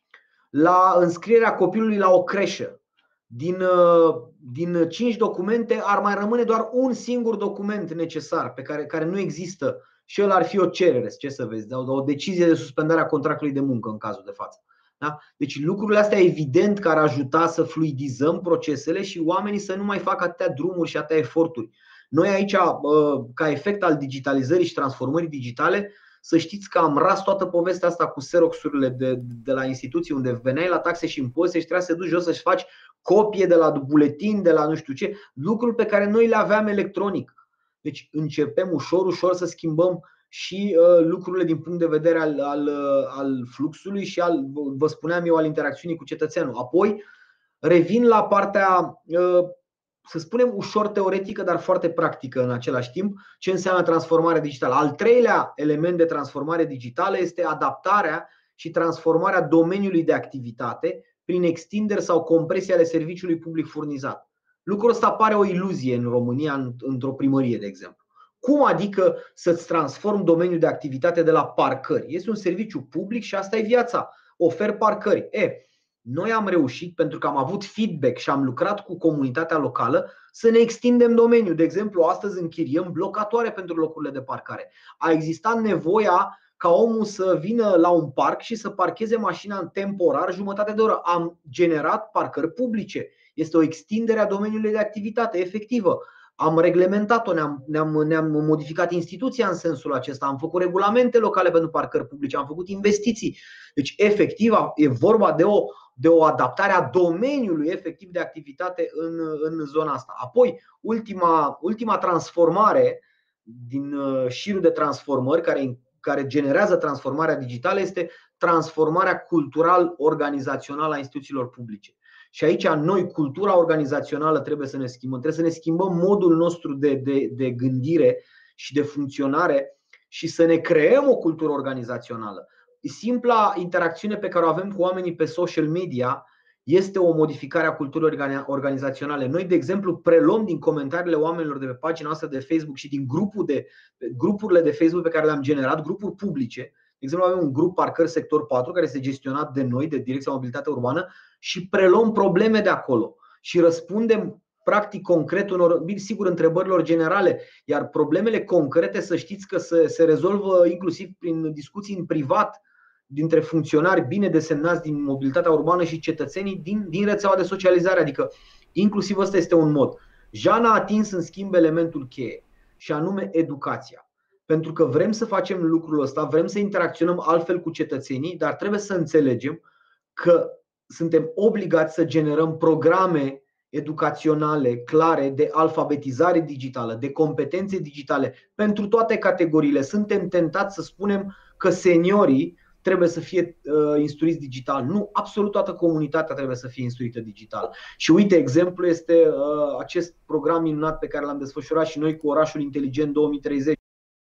La înscrierea copilului la o creșă. Din, uh, din 5 documente ar mai rămâne doar un singur document necesar pe care, care nu există și el ar fi o cerere, ce să vezi, da? o decizie de suspendare a contractului de muncă în cazul de față. Da? Deci lucrurile astea evident că ar ajuta să fluidizăm procesele și oamenii să nu mai facă atâtea drumuri și atâtea eforturi. Noi aici, uh, ca efect al digitalizării și transformării digitale, să știți că am ras toată povestea asta cu xeroxurile de, de la instituții unde veneai la taxe și impozite și trebuia să te duci jos să-și faci copie de la buletin, de la nu știu ce, lucruri pe care noi le aveam electronic. Deci începem ușor, ușor să schimbăm și uh, lucrurile din punct de vedere al, al, uh, al fluxului și al, vă spuneam eu, al interacțiunii cu cetățeanul. Apoi revin la partea, uh, să spunem, ușor teoretică, dar foarte practică în același timp, ce înseamnă transformare digitală. Al treilea element de transformare digitală este adaptarea și transformarea domeniului de activitate prin extinderi sau compresie ale serviciului public furnizat. Lucrul ăsta pare o iluzie în România, în- într-o primărie, de exemplu. Cum adică să-ți transform domeniul de activitate de la parcări? Este un serviciu public și asta e viața. Ofer parcări. E, noi am reușit, pentru că am avut feedback și am lucrat cu comunitatea locală, să ne extindem domeniul. De exemplu, astăzi închiriem blocatoare pentru locurile de parcare. A existat nevoia ca omul să vină la un parc și să parcheze mașina în temporar jumătate de oră. Am generat parcări publice. Este o extindere a domeniului de activitate efectivă. Am reglementat-o, ne-am, ne-am, ne-am modificat instituția în sensul acesta, am făcut regulamente locale pentru parcări publice, am făcut investiții. Deci, efectiv, e vorba de o, de o adaptare a domeniului efectiv de activitate în, în zona asta. Apoi, ultima, ultima transformare din uh, șirul de transformări care, care generează transformarea digitală este transformarea cultural-organizațională a instituțiilor publice. Și aici noi, cultura organizațională, trebuie să ne schimbăm. Trebuie să ne schimbăm modul nostru de, de, de gândire și de funcționare și să ne creăm o cultură organizațională. Simpla interacțiune pe care o avem cu oamenii pe social media este o modificare a culturii organi- organizaționale. Noi, de exemplu, preluăm din comentariile oamenilor de pe pagina noastră de Facebook și din grupul de, grupurile de Facebook pe care le-am generat, grupuri publice. De exemplu, avem un grup Parcări Sector 4 care este gestionat de noi, de Direcția Mobilitate Urbană și preluăm probleme de acolo și răspundem practic, concret, unor, bine, sigur, întrebărilor generale, iar problemele concrete, să știți că se, se rezolvă inclusiv prin discuții în privat dintre funcționari bine desemnați din mobilitatea urbană și cetățenii din, din rețeaua de socializare. Adică, inclusiv ăsta este un mod. Jean a atins, în schimb, elementul cheie, și anume educația. Pentru că vrem să facem lucrul ăsta, vrem să interacționăm altfel cu cetățenii, dar trebuie să înțelegem că suntem obligați să generăm programe educaționale clare de alfabetizare digitală, de competențe digitale pentru toate categoriile. Suntem tentați să spunem că seniorii trebuie să fie uh, instruiți digital. Nu, absolut toată comunitatea trebuie să fie instruită digital. Și uite, exemplu este uh, acest program minunat pe care l-am desfășurat și noi cu Orașul Inteligent 2030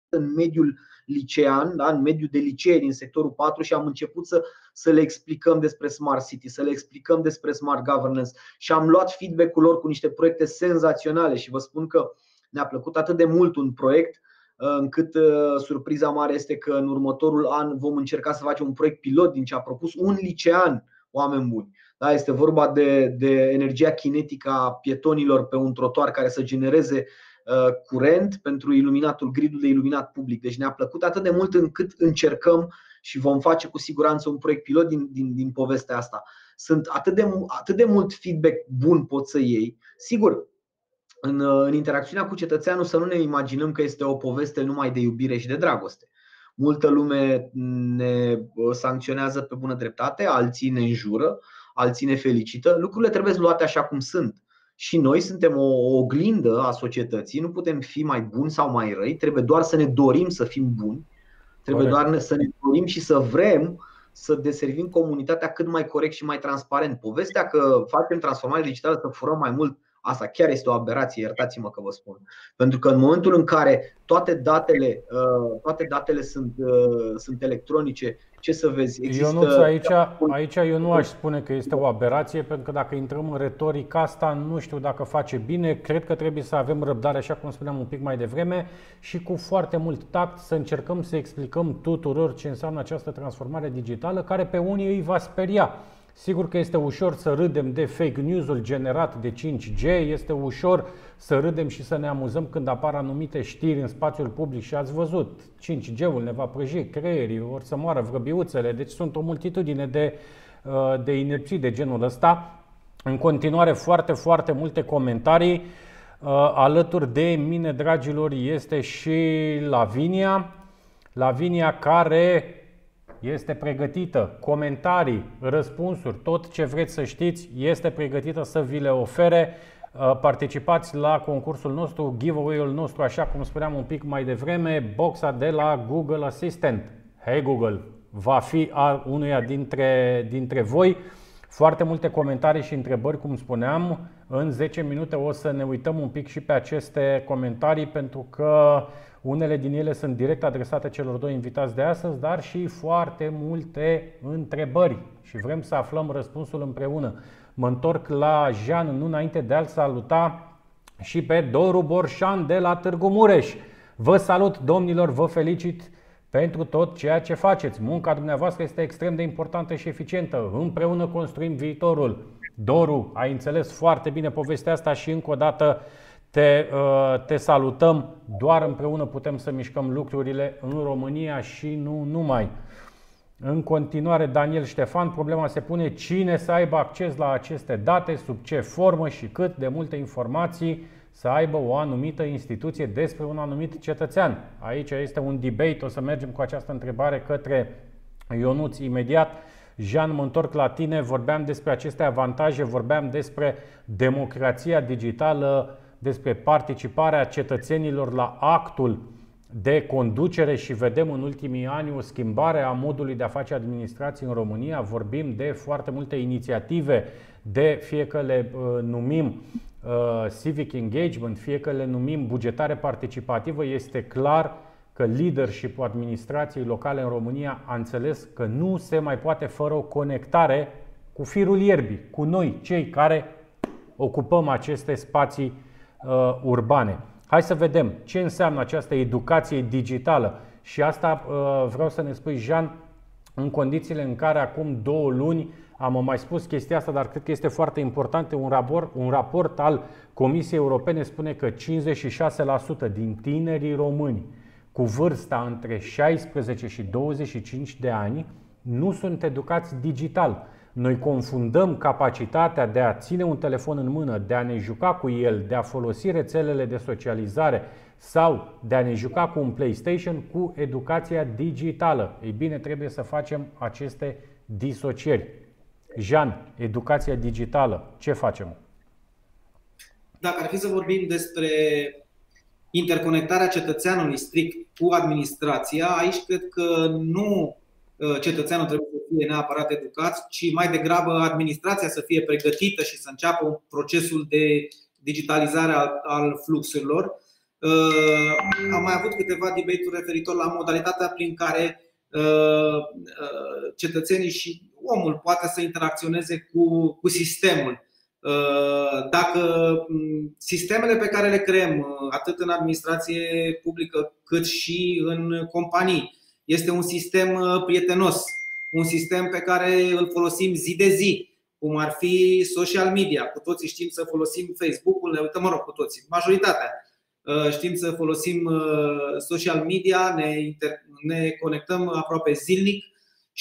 în mediul licean, da, în mediul de licee din sectorul 4 și am început să, să le explicăm despre Smart City, să le explicăm despre Smart Governance și am luat feedback-ul lor cu niște proiecte senzaționale și vă spun că ne-a plăcut atât de mult un proiect încât uh, surpriza mare este că în următorul an vom încerca să facem un proiect pilot din ce a propus un licean, oameni buni. Da, este vorba de, de energia kinetică a pietonilor pe un trotuar care să genereze uh, curent pentru iluminatul, gridul de iluminat public. Deci ne-a plăcut atât de mult încât încercăm și vom face cu siguranță un proiect pilot din, din, din povestea asta. Sunt atât de, atât de mult feedback bun pot să iei. Sigur, în, în interacțiunea cu cetățeanul să nu ne imaginăm că este o poveste numai de iubire și de dragoste. Multă lume ne sancționează pe bună dreptate, alții ne înjură, alții ne felicită. Lucrurile trebuie luate așa cum sunt. Și noi suntem o oglindă a societății, nu putem fi mai buni sau mai răi, trebuie doar să ne dorim să fim buni, trebuie corect. doar să ne dorim și să vrem să deservim comunitatea cât mai corect și mai transparent. Povestea că facem transformare digitală să furăm mai mult Asta chiar este o aberație, iertați-mă că vă spun. Pentru că în momentul în care toate datele, uh, toate datele sunt, uh, sunt electronice, ce să vezi? Există... Ionuț, aici, aici eu nu aș spune că este o aberație, pentru că dacă intrăm în retorica asta, nu știu dacă face bine. Cred că trebuie să avem răbdare, așa cum spuneam un pic mai devreme, și cu foarte mult tact să încercăm să explicăm tuturor ce înseamnă această transformare digitală, care pe unii îi va speria. Sigur că este ușor să râdem de fake news-ul generat de 5G, este ușor să râdem și să ne amuzăm când apar anumite știri în spațiul public și ați văzut, 5G-ul ne va prăji creierii, vor să moară vrăbiuțele, deci sunt o multitudine de, uh, de inepții de genul ăsta. În continuare foarte, foarte multe comentarii. Uh, alături de mine, dragilor, este și Lavinia. Lavinia care este pregătită, comentarii, răspunsuri, tot ce vreți să știți este pregătită să vi le ofere. Uh, participați la concursul nostru, giveaway-ul nostru, așa cum spuneam un pic mai devreme, boxa de la Google Assistant. Hey Google, va fi a unuia dintre, dintre voi. Foarte multe comentarii și întrebări, cum spuneam. În 10 minute o să ne uităm un pic și pe aceste comentarii pentru că unele din ele sunt direct adresate celor doi invitați de astăzi, dar și foarte multe întrebări și vrem să aflăm răspunsul împreună. Mă întorc la Jean, nu înainte de a-l saluta și pe Doru Borșan de la Târgu Mureș. Vă salut, domnilor, vă felicit pentru tot ceea ce faceți. Munca dumneavoastră este extrem de importantă și eficientă. Împreună construim viitorul. Doru, ai înțeles foarte bine povestea asta și încă o dată te, uh, te salutăm. Doar împreună putem să mișcăm lucrurile în România și nu numai. În continuare, Daniel Ștefan, problema se pune cine să aibă acces la aceste date, sub ce formă și cât de multe informații să aibă o anumită instituție despre un anumit cetățean. Aici este un debate, o să mergem cu această întrebare către Ionuț imediat. Jean, mă întorc la tine, vorbeam despre aceste avantaje, vorbeam despre democrația digitală, despre participarea cetățenilor la actul de conducere și vedem în ultimii ani o schimbare a modului de a face administrație în România. Vorbim de foarte multe inițiative, de fie că le uh, numim uh, civic engagement, fie că le numim bugetare participativă, este clar că leadership-ul administrației locale în România a înțeles că nu se mai poate fără o conectare cu firul ierbii, cu noi, cei care ocupăm aceste spații uh, urbane. Hai să vedem ce înseamnă această educație digitală și asta uh, vreau să ne spui, Jean, în condițiile în care acum două luni am mai spus chestia asta, dar cred că este foarte important. Un raport, un raport al Comisiei Europene spune că 56% din tinerii români cu vârsta între 16 și 25 de ani nu sunt educați digital. Noi confundăm capacitatea de a ține un telefon în mână, de a ne juca cu el, de a folosi rețelele de socializare sau de a ne juca cu un PlayStation cu educația digitală. Ei bine, trebuie să facem aceste disocieri. Jean, educația digitală, ce facem? Dacă ar fi să vorbim despre interconectarea cetățeanului strict cu administrația, aici cred că nu uh, cetățeanul trebuie să fie neapărat educat, ci mai degrabă administrația să fie pregătită și să înceapă procesul de digitalizare al fluxurilor. Uh, am mai avut câteva debate-uri referitor la modalitatea prin care uh, cetățenii și omul poate să interacționeze cu, cu sistemul. Uh, dacă mm, sistemele pe care le creăm, uh, atât în administrație publică cât și în companii, este un sistem uh, prietenos, un sistem pe care îl folosim zi de zi, cum ar fi social media. Cu toții știm să folosim Facebook-ul, ne uităm, mă rog, cu toții, majoritatea. Știm să folosim social media, ne, inter- ne conectăm aproape zilnic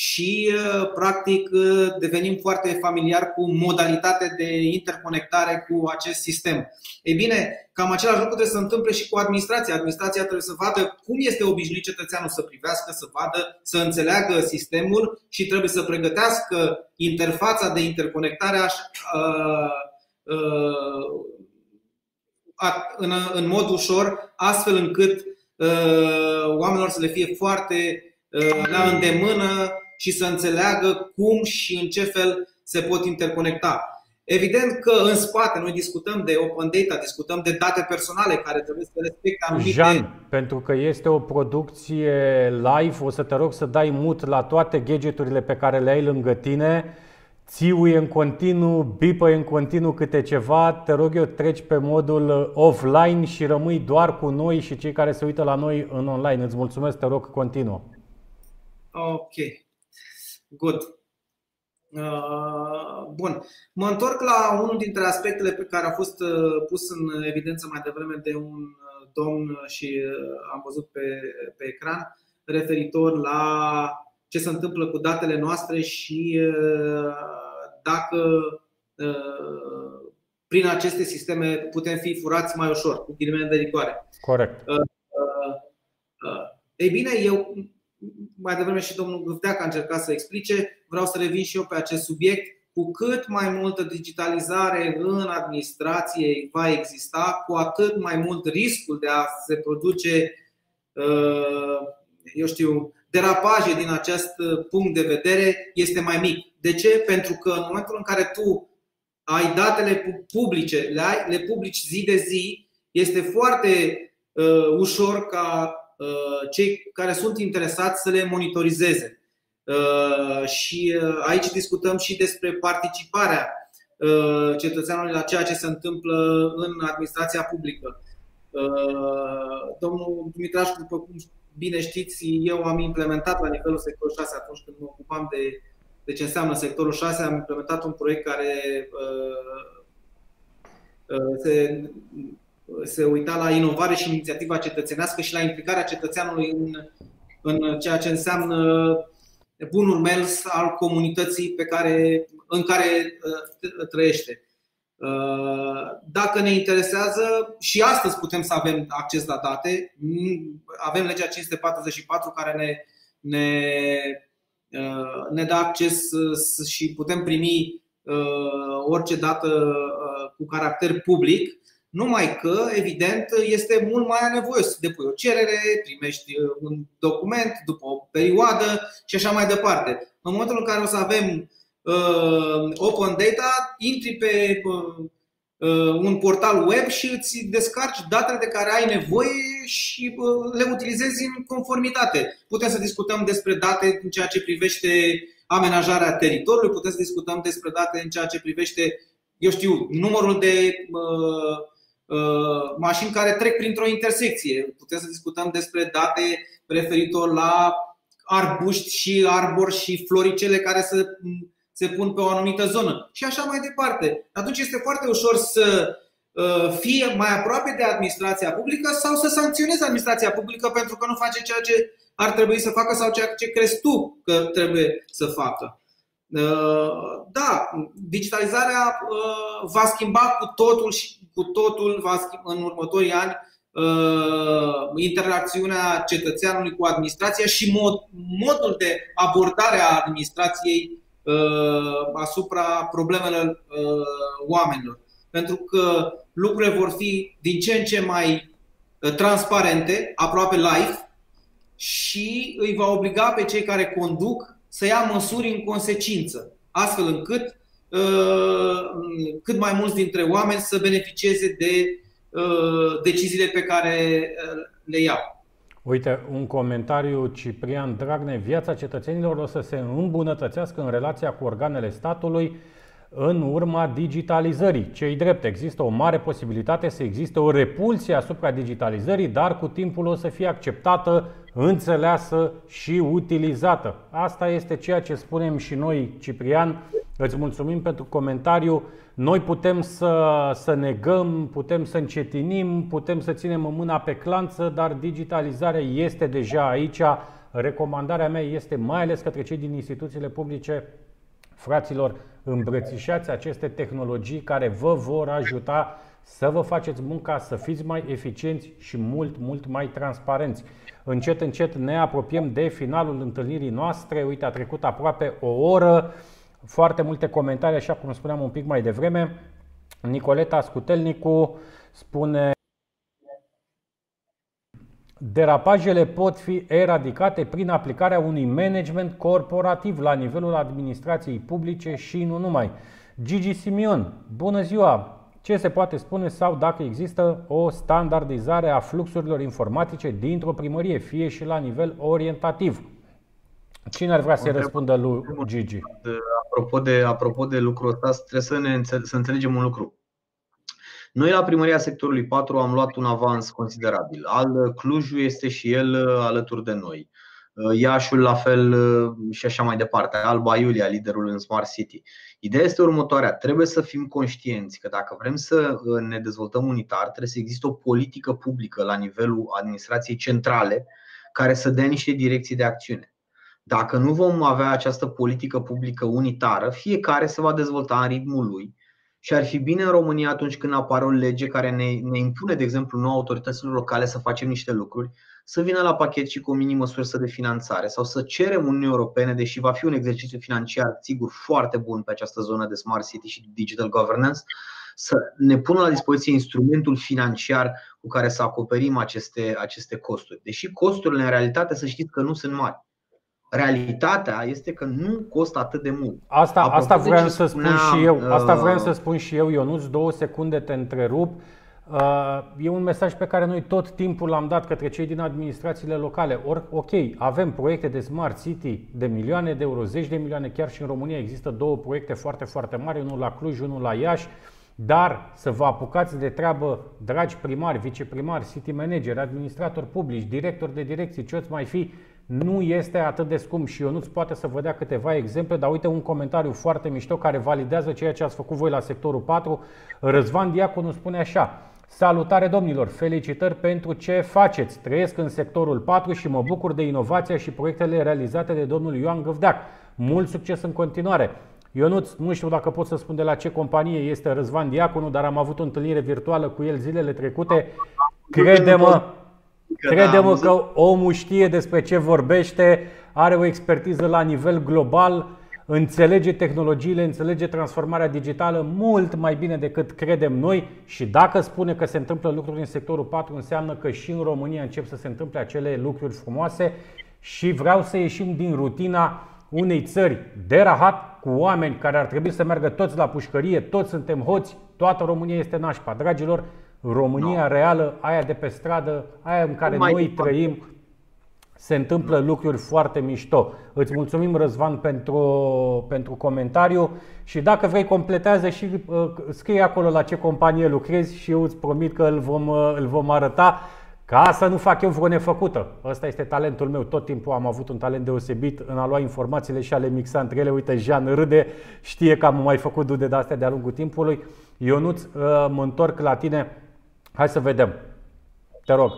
și uh, practic uh, devenim foarte familiar cu modalitatea de interconectare cu acest sistem. Ei bine, cam același lucru trebuie să se întâmple și cu administrația. Administrația trebuie să vadă cum este obișnuit cetățeanul să privească, să vadă, să înțeleagă sistemul și trebuie să pregătească interfața de interconectare așa, uh, în, în mod ușor, astfel încât oamenilor să le fie foarte la îndemână și să înțeleagă cum și în ce fel se pot interconecta. Evident că în spate noi discutăm de open data, discutăm de date personale care trebuie să respecte anumite... Jean, pentru că este o producție live, o să te rog să dai mut la toate gadgeturile pe care le ai lângă tine. Țiuie în continuu, bipă în continuu câte ceva, te rog eu treci pe modul offline și rămâi doar cu noi și cei care se uită la noi în online. Îți mulțumesc, te rog, continuă. Ok. Good. Uh, bun. Mă întorc la unul dintre aspectele pe care a fost uh, pus în evidență mai devreme de un uh, domn și am văzut pe, pe ecran, referitor la ce se întâmplă cu datele noastre și dacă prin aceste sisteme putem fi furați mai ușor, cu ghilimele de rigoare. Corect. Ei bine, eu mai devreme și domnul Gâfteac a încercat să explice, vreau să revin și eu pe acest subiect. Cu cât mai multă digitalizare în administrație va exista, cu atât mai mult riscul de a se produce, uh, eu știu, derapaje din acest punct de vedere este mai mic. De ce? Pentru că în momentul în care tu ai datele publice, le, ai, le publici zi de zi, este foarte uh, ușor ca Uh, cei care sunt interesați să le monitorizeze. Uh, și uh, aici discutăm și despre participarea cetățeanului la ceea ce se întâmplă în administrația publică. Domnul Dumitraș, după cum bine știți, eu am implementat la nivelul sectorul 6 atunci când mă ocupam de, de ce înseamnă sectorul 6, am implementat un proiect care se se uita la inovare și inițiativa cetățenească și la implicarea cetățeanului în, în ceea ce înseamnă bunul mers al comunității pe care, în care uh, trăiește. Uh, dacă ne interesează, și astăzi putem să avem acces la date. Avem legea 544 care ne, ne, uh, ne dă acces și putem primi orice dată cu caracter public numai că, evident, este mult mai anevoios să depui o cerere, primești uh, un document după o perioadă și așa mai departe. În momentul în care o să avem uh, open data, intri pe uh, uh, un portal web și îți descarci datele de care ai nevoie și uh, le utilizezi în conformitate. Putem să discutăm despre date în ceea ce privește amenajarea teritoriului, putem să discutăm despre date în ceea ce privește, eu știu, numărul de uh, Uh, mașini care trec printr-o intersecție. Putem să discutăm despre date referitor la arbuști și arbori și floricele care să, se pun pe o anumită zonă și așa mai departe. Atunci este foarte ușor să uh, fie mai aproape de administrația publică sau să sancționeze administrația publică pentru că nu face ceea ce ar trebui să facă sau ceea ce crezi tu că trebuie să facă. Uh, da, digitalizarea uh, va schimba cu totul și cu totul va schimba în următorii ani interacțiunea cetățeanului cu administrația și mod, modul de abordare a administrației Uh, asupra problemelor uh, oamenilor. Pentru că lucrurile vor fi din ce în ce mai uh, transparente, aproape live, și îi va obliga pe cei care conduc să ia măsuri în consecință, astfel încât cât mai mulți dintre oameni să beneficieze de deciziile pe care le iau. Uite, un comentariu Ciprian Dragne. Viața cetățenilor o să se îmbunătățească în relația cu organele statului în urma digitalizării. Cei drept, există o mare posibilitate să existe o repulsie asupra digitalizării, dar cu timpul o să fie acceptată, înțeleasă și utilizată. Asta este ceea ce spunem și noi, Ciprian. Îți mulțumim pentru comentariu. Noi putem să, să negăm, putem să încetinim, putem să ținem mâna pe clanță, dar digitalizarea este deja aici. Recomandarea mea este mai ales către cei din instituțiile publice, fraților, îmbrățișați aceste tehnologii care vă vor ajuta să vă faceți munca, să fiți mai eficienți și mult, mult mai transparenți. Încet, încet ne apropiem de finalul întâlnirii noastre. Uite, a trecut aproape o oră foarte multe comentarii, așa cum spuneam un pic mai devreme. Nicoleta Scutelnicu spune Derapajele pot fi eradicate prin aplicarea unui management corporativ la nivelul administrației publice și nu numai. Gigi Simion, bună ziua! Ce se poate spune sau dacă există o standardizare a fluxurilor informatice dintr-o primărie, fie și la nivel orientativ? Cine ar vrea să-i răspundă lui Gigi? Apropo de, apropo de lucrul ăsta, trebuie să, ne, să înțelegem un lucru. Noi la primăria sectorului 4 am luat un avans considerabil. Al Clujul este și el alături de noi. Iașul la fel și așa mai departe. Alba Iulia, liderul în Smart City. Ideea este următoarea. Trebuie să fim conștienți că dacă vrem să ne dezvoltăm unitar, trebuie să existe o politică publică la nivelul administrației centrale care să dea niște direcții de acțiune. Dacă nu vom avea această politică publică unitară, fiecare se va dezvolta în ritmul lui și ar fi bine în România atunci când apare o lege care ne, ne impune, de exemplu, nouă autorităților locale să facem niște lucruri, să vină la pachet și cu o minimă sursă de finanțare sau să cerem Uniunii Europene, deși va fi un exercițiu financiar, sigur, foarte bun pe această zonă de Smart City și Digital Governance, să ne pună la dispoziție instrumentul financiar cu care să acoperim aceste, aceste costuri. Deși costurile, în realitate, să știți că nu sunt mari realitatea este că nu costă atât de mult. Asta, asta vreau să spun și eu. Asta vreau uh, să spun și eu, Ionuț, două secunde te întrerup. Uh, e un mesaj pe care noi tot timpul l-am dat către cei din administrațiile locale. Or, ok, avem proiecte de Smart City de milioane de euro, zeci de milioane, chiar și în România există două proiecte foarte, foarte mari, unul la Cluj, unul la Iași. Dar să vă apucați de treabă, dragi primari, viceprimari, city manager, administratori publici, directori de direcții, ce mai fi, nu este atât de scump și eu nu-ți poate să vă dea câteva exemple, dar uite un comentariu foarte mișto care validează ceea ce ați făcut voi la sectorul 4. Răzvan Diaconu spune așa, Salutare domnilor, felicitări pentru ce faceți. Trăiesc în sectorul 4 și mă bucur de inovația și proiectele realizate de domnul Ioan Găvdeac. Mult succes în continuare! Ionuț, nu știu dacă pot să spun de la ce companie este Răzvan Diaconu, dar am avut o întâlnire virtuală cu el zilele trecute. Crede-mă, crede-mă că omul știe despre ce vorbește, are o expertiză la nivel global, înțelege tehnologiile, înțelege transformarea digitală mult mai bine decât credem noi și dacă spune că se întâmplă lucruri în sectorul 4, înseamnă că și în România încep să se întâmple acele lucruri frumoase și vreau să ieșim din rutina unei țări de rahat cu oameni care ar trebui să meargă toți la pușcărie, toți suntem hoți, toată România este nașpa. Dragilor, România no. reală, aia de pe stradă, aia în care noi trăim, se întâmplă lucruri foarte mișto. Îți mulțumim, Răzvan, pentru, pentru comentariu și dacă vrei, completează și uh, scrie acolo la ce companie lucrezi și eu îți promit că îl vom, uh, îl vom arăta. Ca să nu fac eu vreo nefăcută. Ăsta este talentul meu. Tot timpul am avut un talent deosebit în a lua informațiile și a le mixa între ele. Uite, Jean râde, știe că am mai făcut dude de astea de-a lungul timpului. Ionuț, uh, mă întorc la tine. Hai să vedem. Te rog.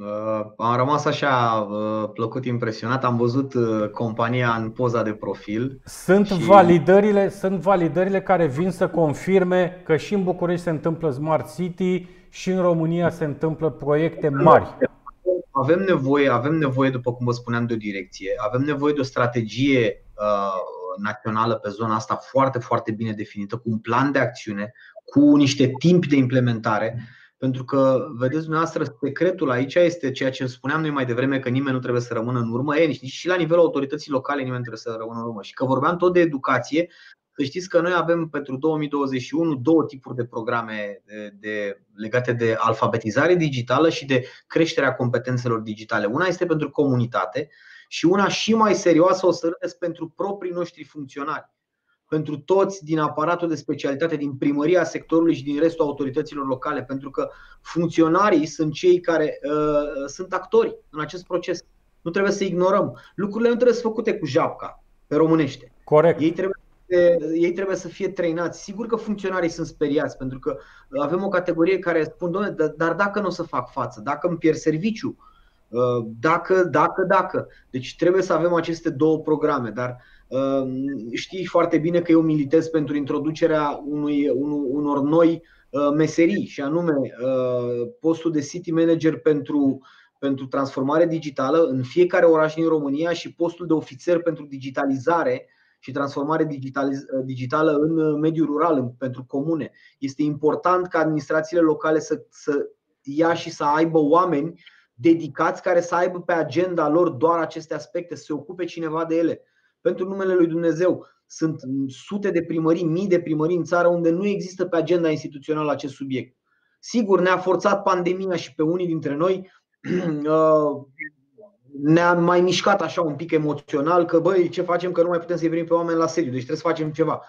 Uh, am rămas așa uh, plăcut impresionat. Am văzut uh, compania în poza de profil. Sunt Și- validările, sunt validările care vin să confirme că și în București se întâmplă Smart City și în România se întâmplă proiecte mari. Avem nevoie, avem nevoie, după cum vă spuneam, de o direcție. Avem nevoie de o strategie uh, națională pe zona asta foarte, foarte bine definită, cu un plan de acțiune, cu niște timp de implementare. Pentru că, vedeți dumneavoastră, secretul aici este ceea ce spuneam noi mai devreme, că nimeni nu trebuie să rămână în urmă. E, nici și la nivelul autorității locale nimeni nu trebuie să rămână în urmă. Și că vorbeam tot de educație, să știți că noi avem pentru 2021 două tipuri de programe de, de, legate de alfabetizare digitală și de creșterea competențelor digitale. Una este pentru comunitate și una și mai serioasă o să râdeți pentru proprii noștri funcționari. Pentru toți din aparatul de specialitate, din primăria sectorului și din restul autorităților locale, pentru că funcționarii sunt cei care uh, sunt actori în acest proces. Nu trebuie să ignorăm. Lucrurile nu trebuie să făcute cu japca, pe românește. Corect. Ei trebuie, ei trebuie să fie trainați. Sigur că funcționarii sunt speriați, pentru că avem o categorie care spun, doamne, dar dacă nu o să fac față, dacă îmi pierd serviciu, dacă, dacă, dacă. Deci trebuie să avem aceste două programe, dar știi foarte bine că eu militez pentru introducerea unui, unor noi meserii și anume postul de city manager pentru, pentru transformare digitală în fiecare oraș din România și postul de ofițer pentru digitalizare și transformare digitală în mediul rural, pentru comune. Este important ca administrațiile locale să, să ia și să aibă oameni dedicați care să aibă pe agenda lor doar aceste aspecte, să se ocupe cineva de ele. Pentru numele lui Dumnezeu, sunt sute de primării, mii de primării în țară unde nu există pe agenda instituțională acest subiect. Sigur, ne-a forțat pandemia și pe unii dintre noi <clears throat> ne-a mai mișcat așa un pic emoțional că băi, ce facem că nu mai putem să-i primim pe oameni la sediu, deci trebuie să facem ceva.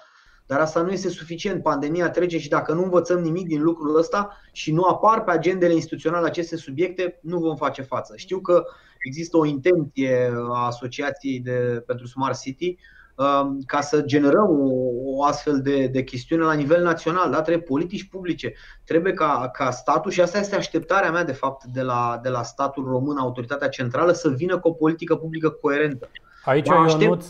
Dar asta nu este suficient. Pandemia trece și dacă nu învățăm nimic din lucrul ăsta și nu apar pe agendele instituționale aceste subiecte, nu vom face față. Știu că există o intenție a Asociației de, pentru Smart City ca să generăm o, o astfel de, de chestiune la nivel național. Da? Trebuie politici publice. Trebuie ca, ca statul, și asta este așteptarea mea, de fapt, de la, de la statul român, autoritatea centrală, să vină cu o politică publică coerentă. Aici, da, Ionuț...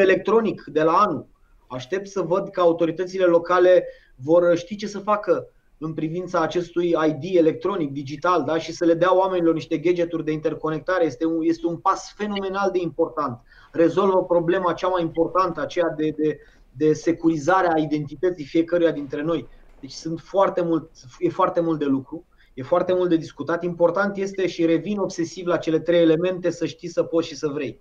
electronic de la anul. Aștept să văd că autoritățile locale vor ști ce să facă în privința acestui ID electronic, digital, da? și să le dea oamenilor niște gadgeturi de interconectare. Este un, este un pas fenomenal de important. Rezolvă problema cea mai importantă, aceea de, de, de securizare a identității fiecăruia dintre noi. Deci sunt foarte mult, e foarte mult de lucru, e foarte mult de discutat. Important este și revin obsesiv la cele trei elemente, să știi, să poți și să vrei.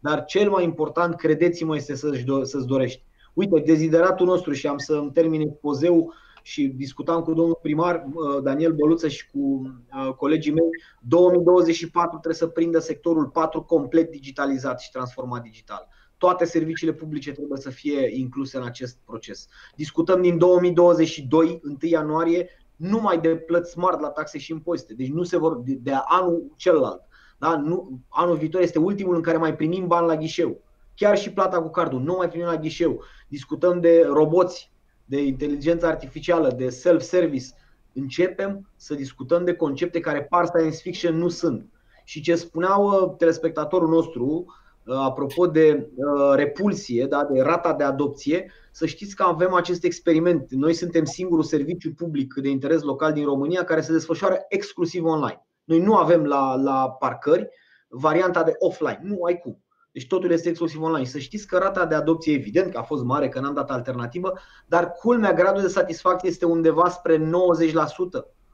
Dar cel mai important, credeți-mă, este să-ți dorești. Uite, dezideratul nostru și am să îmi termin expozeul și discutam cu domnul primar Daniel Băluță și cu colegii mei, 2024 trebuie să prindă sectorul 4 complet digitalizat și transformat digital. Toate serviciile publice trebuie să fie incluse în acest proces. Discutăm din 2022, 1 ianuarie, numai de plăți smart la taxe și impozite. Deci nu se vor de, de anul celălalt. Da? Nu, anul viitor este ultimul în care mai primim bani la ghișeu. Chiar și plata cu cardul, nu mai primim la ghișeu. Discutăm de roboți, de inteligență artificială, de self-service. Începem să discutăm de concepte care par science fiction nu sunt. Și ce spuneau telespectatorul nostru, apropo de repulsie, da, de rata de adopție, să știți că avem acest experiment. Noi suntem singurul serviciu public de interes local din România care se desfășoară exclusiv online. Noi nu avem la, la parcări varianta de offline. Nu ai cum. Deci totul este exclusiv online. Să știți că rata de adopție, evident că a fost mare, că n-am dat alternativă, dar culmea, gradul de satisfacție este undeva spre 90%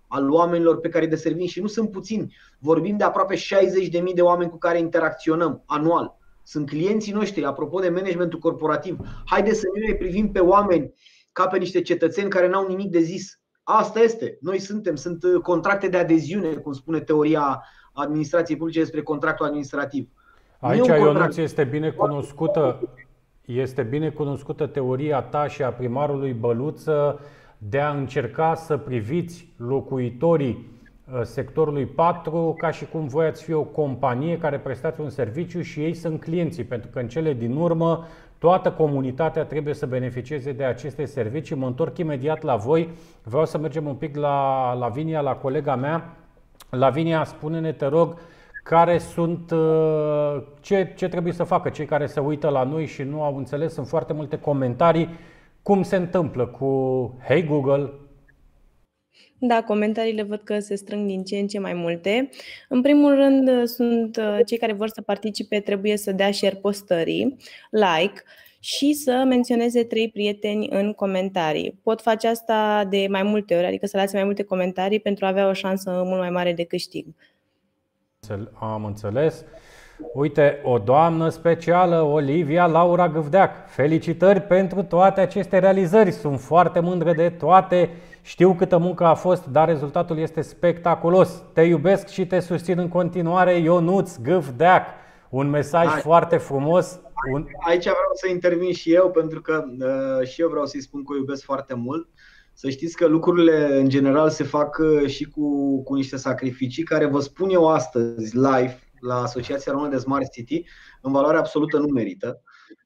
al oamenilor pe care îi deservim și nu sunt puțini. Vorbim de aproape 60.000 de oameni cu care interacționăm anual. Sunt clienții noștri, apropo de managementul corporativ. Haideți să nu ne privim pe oameni ca pe niște cetățeni care n-au nimic de zis. Asta este. Noi suntem, sunt contracte de adeziune, cum spune teoria administrației publice despre contractul administrativ. Aici, Ionuț, este bine cunoscută, este bine cunoscută teoria ta și a primarului Băluță de a încerca să priviți locuitorii uh, sectorului 4 ca și cum voi ați fi o companie care prestați un serviciu și ei sunt clienții, pentru că în cele din urmă toată comunitatea trebuie să beneficieze de aceste servicii. Mă întorc imediat la voi. Vreau să mergem un pic la Lavinia, la colega mea. Lavinia, spune-ne, te rog, care sunt, uh, ce, ce trebuie să facă cei care se uită la noi și nu au înțeles. Sunt foarte multe comentarii. Cum se întâmplă cu Hey Google? Da, comentariile văd că se strâng din ce în ce mai multe. În primul rând, sunt uh, cei care vor să participe, trebuie să dea share postării, like și să menționeze trei prieteni în comentarii. Pot face asta de mai multe ori, adică să lase mai multe comentarii pentru a avea o șansă mult mai mare de câștig. Am înțeles. Uite, o doamnă specială, Olivia Laura Gâvdeac. Felicitări pentru toate aceste realizări. Sunt foarte mândră de toate. Știu câtă muncă a fost, dar rezultatul este spectaculos. Te iubesc și te susțin în continuare, Ionuț Gâvdeac. Un mesaj Hai. foarte frumos. Un... Aici vreau să intervin și eu, pentru că uh, și eu vreau să-i spun că o iubesc foarte mult. Să știți că lucrurile în general se fac uh, și cu, cu niște sacrificii care vă spun eu astăzi live la Asociația Română de Smart City în valoare absolută nu merită.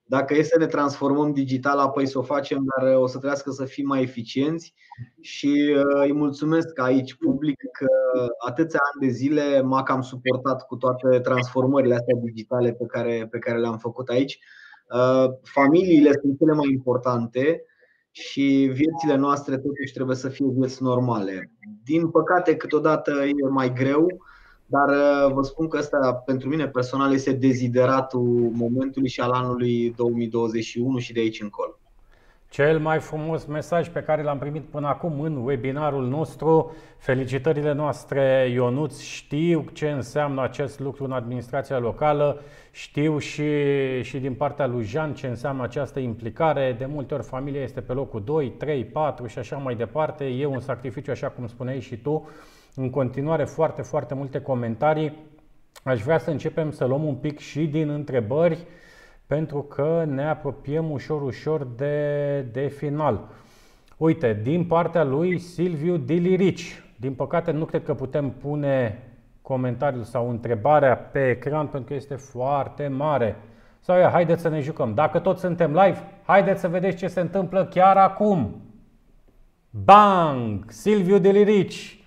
Dacă e să ne transformăm digital, apoi să o facem, dar uh, o să trebuiască să fim mai eficienți și uh, îi mulțumesc aici public că atâția ani de zile m-a cam suportat cu toate transformările astea digitale pe care, pe care le-am făcut aici. Familiile sunt cele mai importante și viețile noastre totuși trebuie să fie vieți normale. Din păcate, câteodată e mai greu, dar uh, vă spun că ăsta pentru mine personal este dezideratul momentului și al anului 2021 și de aici încolo. Cel mai frumos mesaj pe care l-am primit până acum în webinarul nostru. Felicitările noastre, Ionuț. Știu ce înseamnă acest lucru în administrația locală. Știu și, și din partea lui Jean ce înseamnă această implicare. De multe ori familia este pe locul 2, 3, 4 și așa mai departe. E un sacrificiu, așa cum spuneai și tu. În continuare, foarte, foarte multe comentarii. Aș vrea să începem să luăm un pic și din întrebări pentru că ne apropiem ușor, ușor de, de final. Uite, din partea lui Silviu Dilirici. Din păcate nu cred că putem pune comentariul sau întrebarea pe ecran pentru că este foarte mare. Sau ia, haideți să ne jucăm. Dacă toți suntem live, haideți să vedeți ce se întâmplă chiar acum. Bang! Silviu Delirici,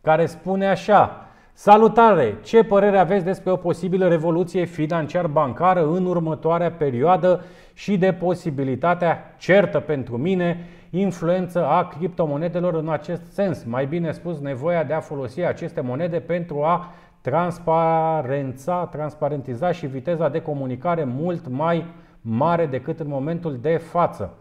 care spune așa. Salutare! Ce părere aveți despre o posibilă revoluție financiar-bancară în următoarea perioadă și de posibilitatea certă pentru mine influență a criptomonedelor în acest sens? Mai bine spus, nevoia de a folosi aceste monede pentru a transparența, transparentiza și viteza de comunicare mult mai mare decât în momentul de față.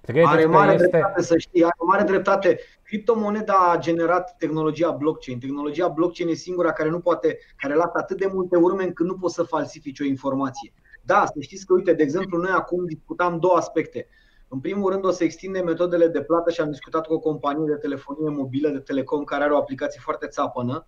Credeți are mare este... dreptate să știi, are mare dreptate. Criptomoneda a generat tehnologia blockchain. Tehnologia blockchain e singura care nu poate, care lasă atât de multe urme încât nu poți să falsifici o informație. Da, să știți că, uite, de exemplu, noi acum discutam două aspecte. În primul rând o să extindem metodele de plată și am discutat cu o companie de telefonie mobilă, de telecom, care are o aplicație foarte țapănă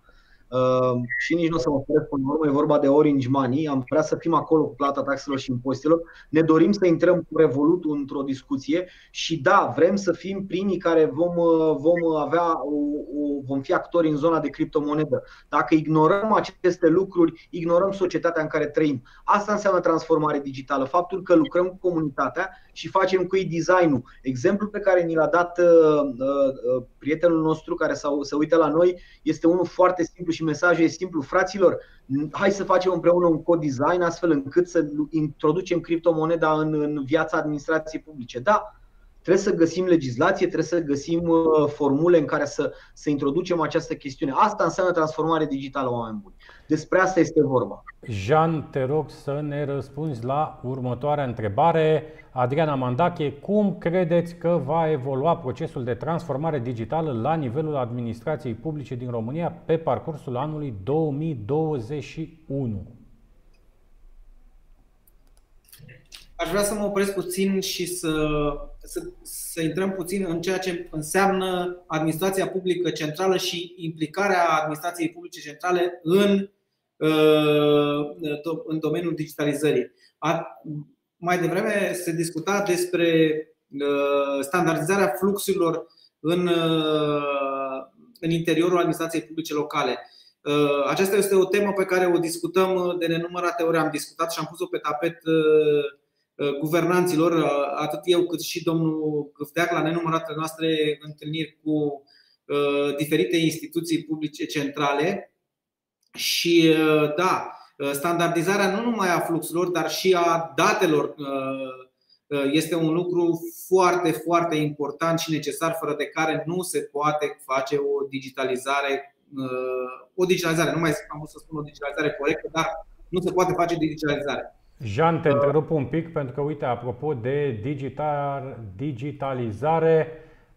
Ehm, și nici nu o să mă oferesc până la urmă, e vorba de Orange Money, am vrea să fim acolo cu plata taxelor și impozitelor, ne dorim să intrăm cu Revolut într-o discuție și da, vrem să fim primii care vom, vom avea, o, o, vom fi actori în zona de criptomonedă. Dacă ignorăm aceste lucruri, ignorăm societatea în care trăim. Asta înseamnă transformare digitală, faptul că lucrăm cu comunitatea și facem cu ei designul. Exemplul pe care ni l-a dat uh, uh, prietenul nostru care se uită la noi este unul foarte simplu și mesajul e simplu. Fraților, hai să facem împreună un cod design astfel încât să introducem criptomoneda în, în viața administrației publice. Da, Trebuie să găsim legislație, trebuie să găsim uh, formule în care să, să introducem această chestiune. Asta înseamnă transformare digitală, oameni buni. Despre asta este vorba. Jean, te rog să ne răspunzi la următoarea întrebare. Adriana Mandache, cum credeți că va evolua procesul de transformare digitală la nivelul administrației publice din România pe parcursul anului 2021? Aș vrea să mă opresc puțin și să, să, să intrăm puțin în ceea ce înseamnă administrația publică centrală și implicarea administrației publice centrale în, uh, în domeniul digitalizării. Mai devreme se discuta despre uh, standardizarea fluxurilor în, în interiorul administrației publice locale. Aceasta este o temă pe care o discutăm de nenumărate ori. Am discutat și am pus-o pe tapet guvernanților, atât eu cât și domnul Gâfteac, la nenumăratele noastre întâlniri cu diferite instituții publice centrale. Și da, standardizarea nu numai a fluxurilor, dar și a datelor este un lucru foarte, foarte important și necesar, fără de care nu se poate face o digitalizare, o digitalizare, nu mai am vrut să spun o digitalizare corectă, dar nu se poate face digitalizare. Jean, te întrerup un pic pentru că, uite, apropo de digital, digitalizare,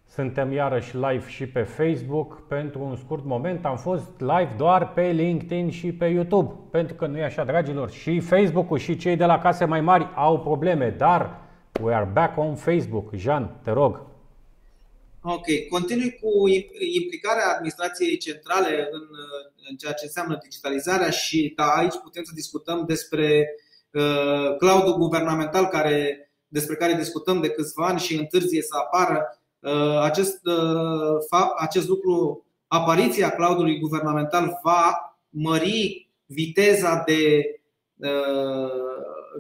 suntem iarăși live și pe Facebook. Pentru un scurt moment am fost live doar pe LinkedIn și pe YouTube. Pentru că nu e așa, dragilor, și Facebook-ul și cei de la case mai mari au probleme, dar we are back on Facebook. Jean, te rog. Ok, continui cu implicarea administrației centrale în, în ceea ce înseamnă digitalizarea și da, aici putem să discutăm despre uh, cloudul guvernamental care, despre care discutăm de câțiva ani și întârzie să apară. Uh, acest, uh, acest lucru, apariția cloudului guvernamental va mări viteza de uh,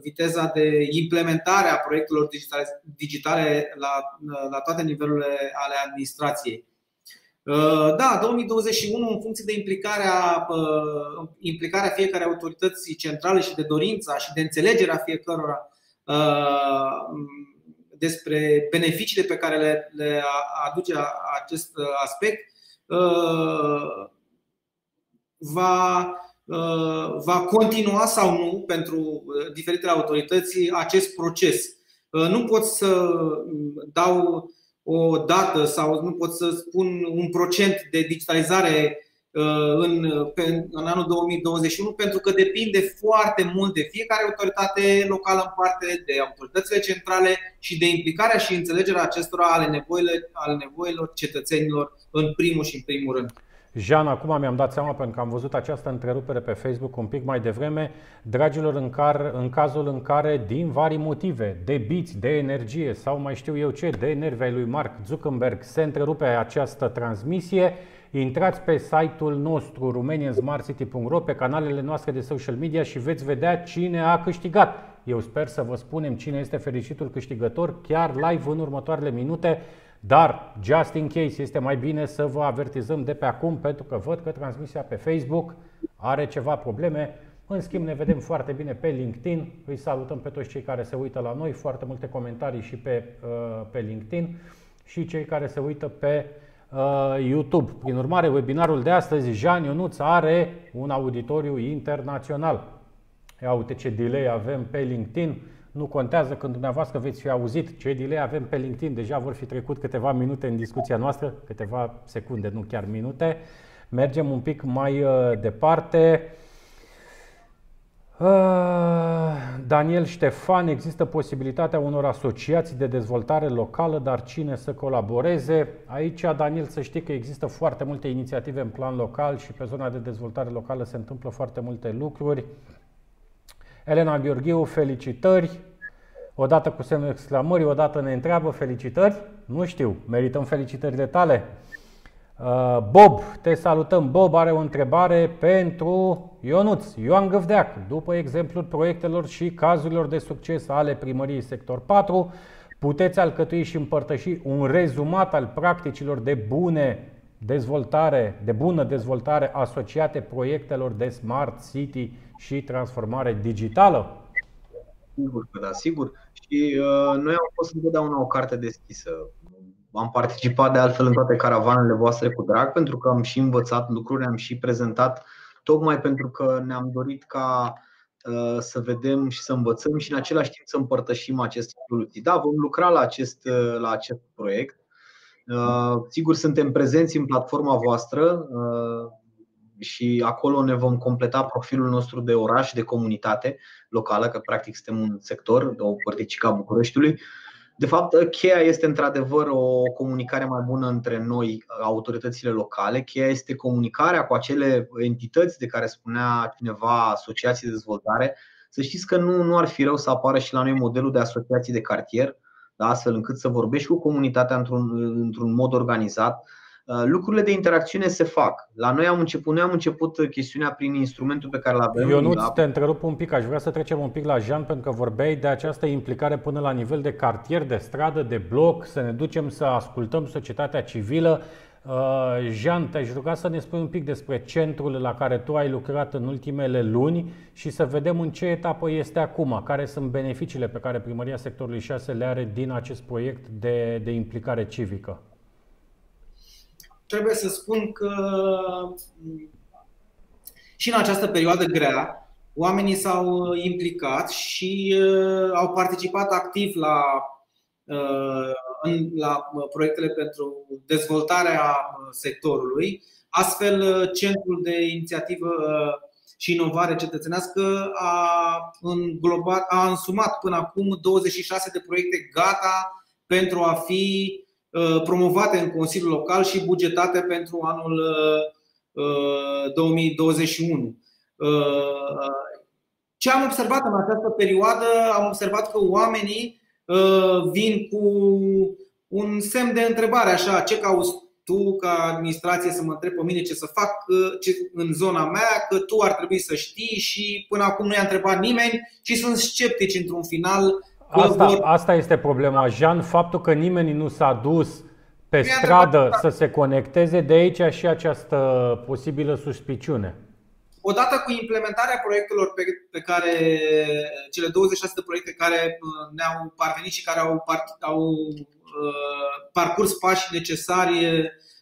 viteza de implementare a proiectelor digitale la, la toate nivelurile ale administrației. Da, 2021, în funcție de implicarea, implicarea fiecare autorității centrale și de dorința și de înțelegerea fiecărora despre beneficiile pe care le, le aduce acest aspect, va, va continua sau nu pentru diferitele autorități acest proces. Nu pot să dau o dată sau nu pot să spun un procent de digitalizare în, în anul 2021 pentru că depinde foarte mult de fiecare autoritate locală în parte, de autoritățile centrale și de implicarea și înțelegerea acestora ale nevoilor, ale nevoilor cetățenilor în primul și în primul rând. Jean, acum mi-am dat seama pentru că am văzut această întrerupere pe Facebook un pic mai devreme. Dragilor, în, car, în cazul în care, din vari motive, de biți, de energie sau mai știu eu ce, de nervi ai lui Mark Zuckerberg, se întrerupe această transmisie, intrați pe site-ul nostru romaniansmartcity.ro, pe canalele noastre de social media și veți vedea cine a câștigat. Eu sper să vă spunem cine este fericitul câștigător chiar live în următoarele minute. Dar, just in case, este mai bine să vă avertizăm de pe acum, pentru că văd că transmisia pe Facebook are ceva probleme. În schimb, ne vedem foarte bine pe LinkedIn. Îi salutăm pe toți cei care se uită la noi, foarte multe comentarii și pe, uh, pe LinkedIn și cei care se uită pe uh, YouTube. Prin urmare, webinarul de astăzi, Jean Ionuț, are un auditoriu internațional. Ia uite ce delay avem pe LinkedIn. Nu contează când dumneavoastră veți fi auzit ce delay avem pe LinkedIn. Deja vor fi trecut câteva minute în discuția noastră, câteva secunde, nu chiar minute. Mergem un pic mai uh, departe. Uh, Daniel Ștefan, există posibilitatea unor asociații de dezvoltare locală, dar cine să colaboreze? Aici, Daniel, să știi că există foarte multe inițiative în plan local și pe zona de dezvoltare locală se întâmplă foarte multe lucruri. Elena Gheorghiu, felicitări! Odată cu semnul exclamării, odată ne întreabă felicitări. Nu știu, merităm felicitările tale. Uh, Bob, te salutăm. Bob are o întrebare pentru Ionuț, Ioan Găvdeac. După exemplul proiectelor și cazurilor de succes ale primăriei sector 4, puteți alcătui și împărtăși un rezumat al practicilor de bune dezvoltare, de bună dezvoltare asociate proiectelor de Smart City și transformare digitală? Sigur că da, sigur. Și uh, noi am fost întotdeauna o carte deschisă. Am participat de altfel în toate caravanele voastre cu drag pentru că am și învățat lucruri, am și prezentat tocmai pentru că ne-am dorit ca uh, să vedem și să învățăm și în același timp să împărtășim aceste soluții. Da, vom lucra la acest, uh, la acest proiect. Uh, sigur, suntem prezenți în platforma voastră și acolo ne vom completa profilul nostru de oraș, de comunitate locală, că practic suntem un sector, o părticică a Bucureștiului. De fapt, cheia este într-adevăr o comunicare mai bună între noi, autoritățile locale. Cheia este comunicarea cu acele entități de care spunea cineva, asociații de dezvoltare. Să știți că nu, nu ar fi rău să apară și la noi modelul de asociații de cartier da, astfel încât să vorbești cu comunitatea într-un, într-un mod organizat. Uh, lucrurile de interacțiune se fac. La noi am început, noi am început chestiunea prin instrumentul pe care îl avem. Eu nu la- te întrerup un pic, aș vrea să trecem un pic la Jean pentru că vorbeai de această implicare până la nivel de cartier, de stradă, de bloc, să ne ducem să ascultăm societatea civilă. Uh, Jean, te-aș ruga să ne spui un pic despre centrul la care tu ai lucrat în ultimele luni și să vedem în ce etapă este acum, care sunt beneficiile pe care Primăria Sectorului 6 le are din acest proiect de, de implicare civică. Trebuie să spun că m, și în această perioadă grea, oamenii s-au implicat și uh, au participat activ la, uh, în, la uh, proiectele pentru dezvoltarea uh, sectorului. Astfel, uh, Centrul de Inițiativă uh, și Inovare Cetățenească a, înglobat, a însumat până acum 26 de proiecte gata pentru a fi uh, promovate în Consiliul Local și bugetate pentru anul uh, uh, 2021. Uh, Ce am observat în această perioadă? Am observat că oamenii uh, vin cu un semn de întrebare, așa, ce cauți tu ca administrație să mă întreb pe mine ce să fac uh, ce, în zona mea, că tu ar trebui să știi și până acum nu i-a întrebat nimeni și sunt sceptici într-un final că Asta, vor asta este problema, Jean, faptul că nimeni nu s-a dus pe e stradă adevărat. să se conecteze, de aici și această posibilă suspiciune. Odată cu implementarea proiectelor pe, pe care cele 26 de proiecte care uh, ne-au parvenit și care au, par, au uh, parcurs pașii necesari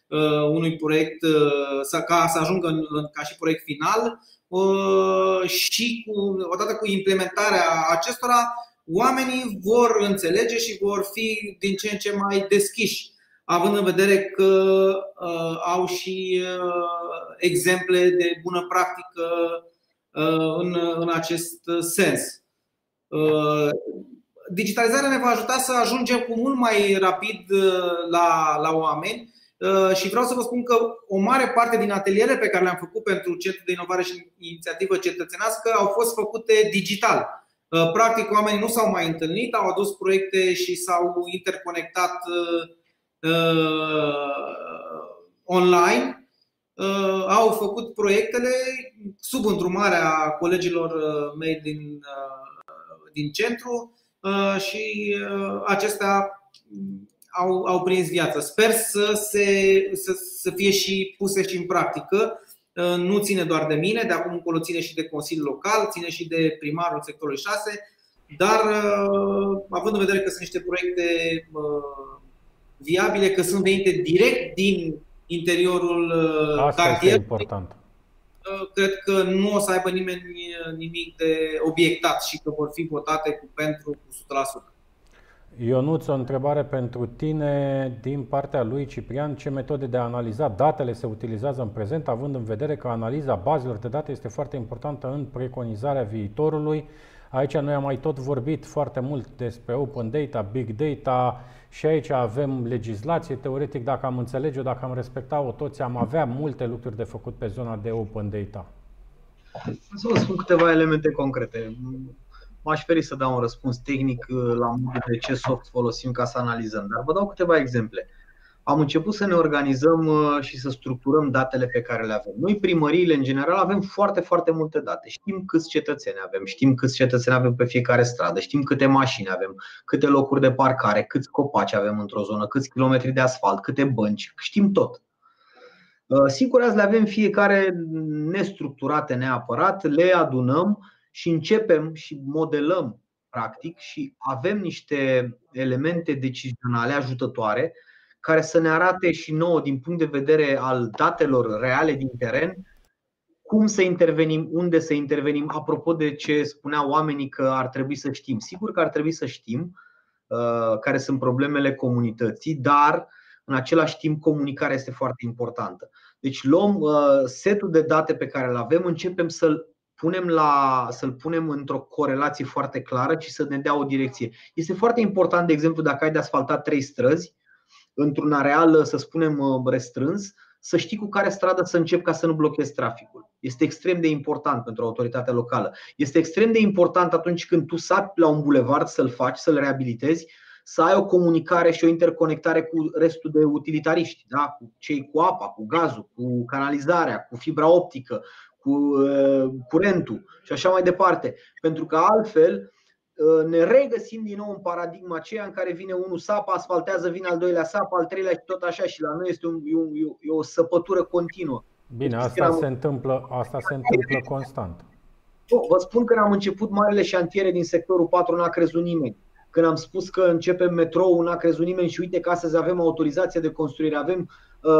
uh, unui proiect uh, să, ca să ajungă în, în, ca și proiect final uh, și cu, odată cu implementarea acestora, oamenii vor înțelege și vor fi din ce în ce mai deschiși având în vedere că uh, au și uh, exemple de bună practică uh, în, în acest sens. Uh, digitalizarea ne va ajuta să ajungem cu mult mai rapid uh, la, la oameni uh, și vreau să vă spun că o mare parte din atelierele pe care le-am făcut pentru Centrul de Inovare și Inițiativă Cetățenească au fost făcute digital. Uh, Practic, oamenii nu s-au mai întâlnit, au adus proiecte și s-au interconectat uh, uh, online, uh, au făcut proiectele sub îndrumarea colegilor uh, mei din, uh, din centru uh, și uh, acestea au, au prins viață. Sper să, se, să, să fie și puse și în practică. Uh, Nu ține doar de mine, de acum încolo ține și de Consiliul Local, ține și de primarul sectorului 6, dar uh, având în vedere că sunt niște proiecte uh, viabile, că sunt venite direct din interiorul uh, Asta este cartierului, important. uh, cred că nu o să aibă nimeni uh, nimic de obiectat și că vor fi votate cu pentru cu 100%. Ionuț, o întrebare pentru tine din partea lui Ciprian. Ce metode de a analiza datele se utilizează în prezent, având în vedere că analiza bazelor de date este foarte importantă în preconizarea viitorului? Aici noi am mai tot vorbit foarte mult despre open data, big data și aici avem legislație. Teoretic, dacă am înțelege-o, dacă am respecta-o toți, am avea multe lucruri de făcut pe zona de open data. Să vă spun câteva elemente concrete. M-aș feri să dau un răspuns tehnic uh, la modul de ce soft folosim ca să analizăm, dar vă dau câteva exemple. Am început să ne organizăm uh, și să structurăm datele pe care le avem. Noi, primăriile, în general, avem foarte, foarte multe date. Știm câți cetățeni avem, știm câți cetățeni avem pe fiecare stradă, știm câte mașini avem, câte locuri de parcare, câți copaci avem într-o zonă, câți kilometri de asfalt, câte bănci, știm tot. Uh, Sigur, azi le avem fiecare nestructurate neapărat, le adunăm și începem și modelăm practic și avem niște elemente decizionale ajutătoare care să ne arate și nouă din punct de vedere al datelor reale din teren cum să intervenim, unde să intervenim, apropo de ce spuneau oamenii că ar trebui să știm. Sigur că ar trebui să știm uh, care sunt problemele comunității, dar în același timp comunicarea este foarte importantă. Deci luăm uh, setul de date pe care îl avem, începem să-l punem la, să-l punem într-o corelație foarte clară și să ne dea o direcție. Este foarte important, de exemplu, dacă ai de asfaltat trei străzi, într-un areal, să spunem, restrâns, să știi cu care stradă să încep ca să nu blochezi traficul. Este extrem de important pentru autoritatea locală. Este extrem de important atunci când tu sapi la un bulevard să-l faci, să-l reabilitezi, să ai o comunicare și o interconectare cu restul de utilitariști, da? cu cei cu apa, cu gazul, cu canalizarea, cu fibra optică, cu uh, curentul și așa mai departe. Pentru că altfel uh, ne regăsim din nou în paradigma aceea în care vine unul sapă, asfaltează, vine al doilea sapă, al treilea și tot așa și la noi este un, e, un, e o săpătură continuă. Bine, asta se întâmplă, asta se întâmplă constant. Vă spun că am început marile șantiere din sectorul 4, n-a crezut nimeni. Când am spus că începem metrou, n-a crezut nimeni și uite că astăzi avem autorizație de construire, avem uh,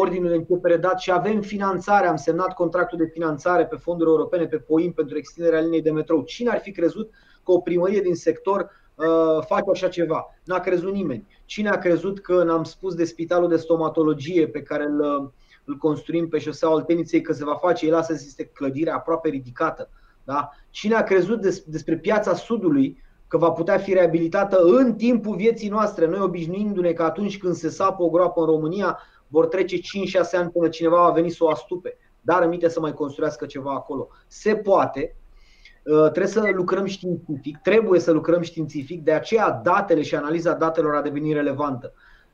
ordinul de începere dat și avem finanțare. Am semnat contractul de finanțare pe fonduri europene, pe POIM pentru extinderea liniei de metrou. Cine ar fi crezut că o primărie din sector uh, face așa ceva? N-a crezut nimeni. Cine a crezut că n-am spus de spitalul de stomatologie pe care îl, uh, îl construim pe șoseaua Olteniței că se va face? El astăzi este clădirea aproape ridicată da? Cine a crezut des, despre piața Sudului că va putea fi reabilitată în timpul vieții noastre, noi obișnuindu-ne că atunci când se sapă o groapă în România, vor trece 5-6 ani până cineva va veni să o astupe. Dar rămite să mai construiască ceva acolo. Se poate, uh, trebuie să lucrăm științific, trebuie să lucrăm științific, de aceea datele și analiza datelor a devenit relevantă.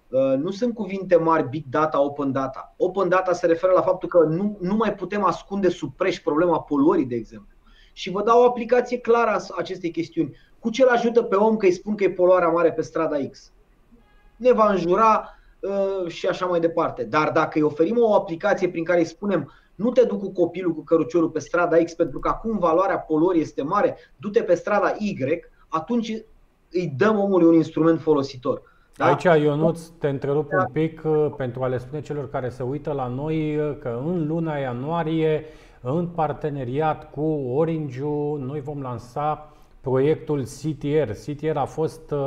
Uh, nu sunt cuvinte mari big data, open data. Open data se referă la faptul că nu, nu mai putem ascunde sub preș problema poluării, de exemplu și vă dau o aplicație clară a acestei chestiuni. Cu ce îl ajută pe om că îi spun că e poluarea mare pe strada X? Ne va înjura uh, și așa mai departe. Dar dacă îi oferim o aplicație prin care îi spunem nu te duc cu copilul cu căruciorul pe strada X pentru că acum valoarea poluării este mare, du-te pe strada Y, atunci îi dăm omului un instrument folositor. Da? Aici, Ionuț, te întrerup un pic uh, pentru a le spune celor care se uită la noi uh, că în luna ianuarie în parteneriat cu orange noi vom lansa proiectul CTR. CTR a fost uh,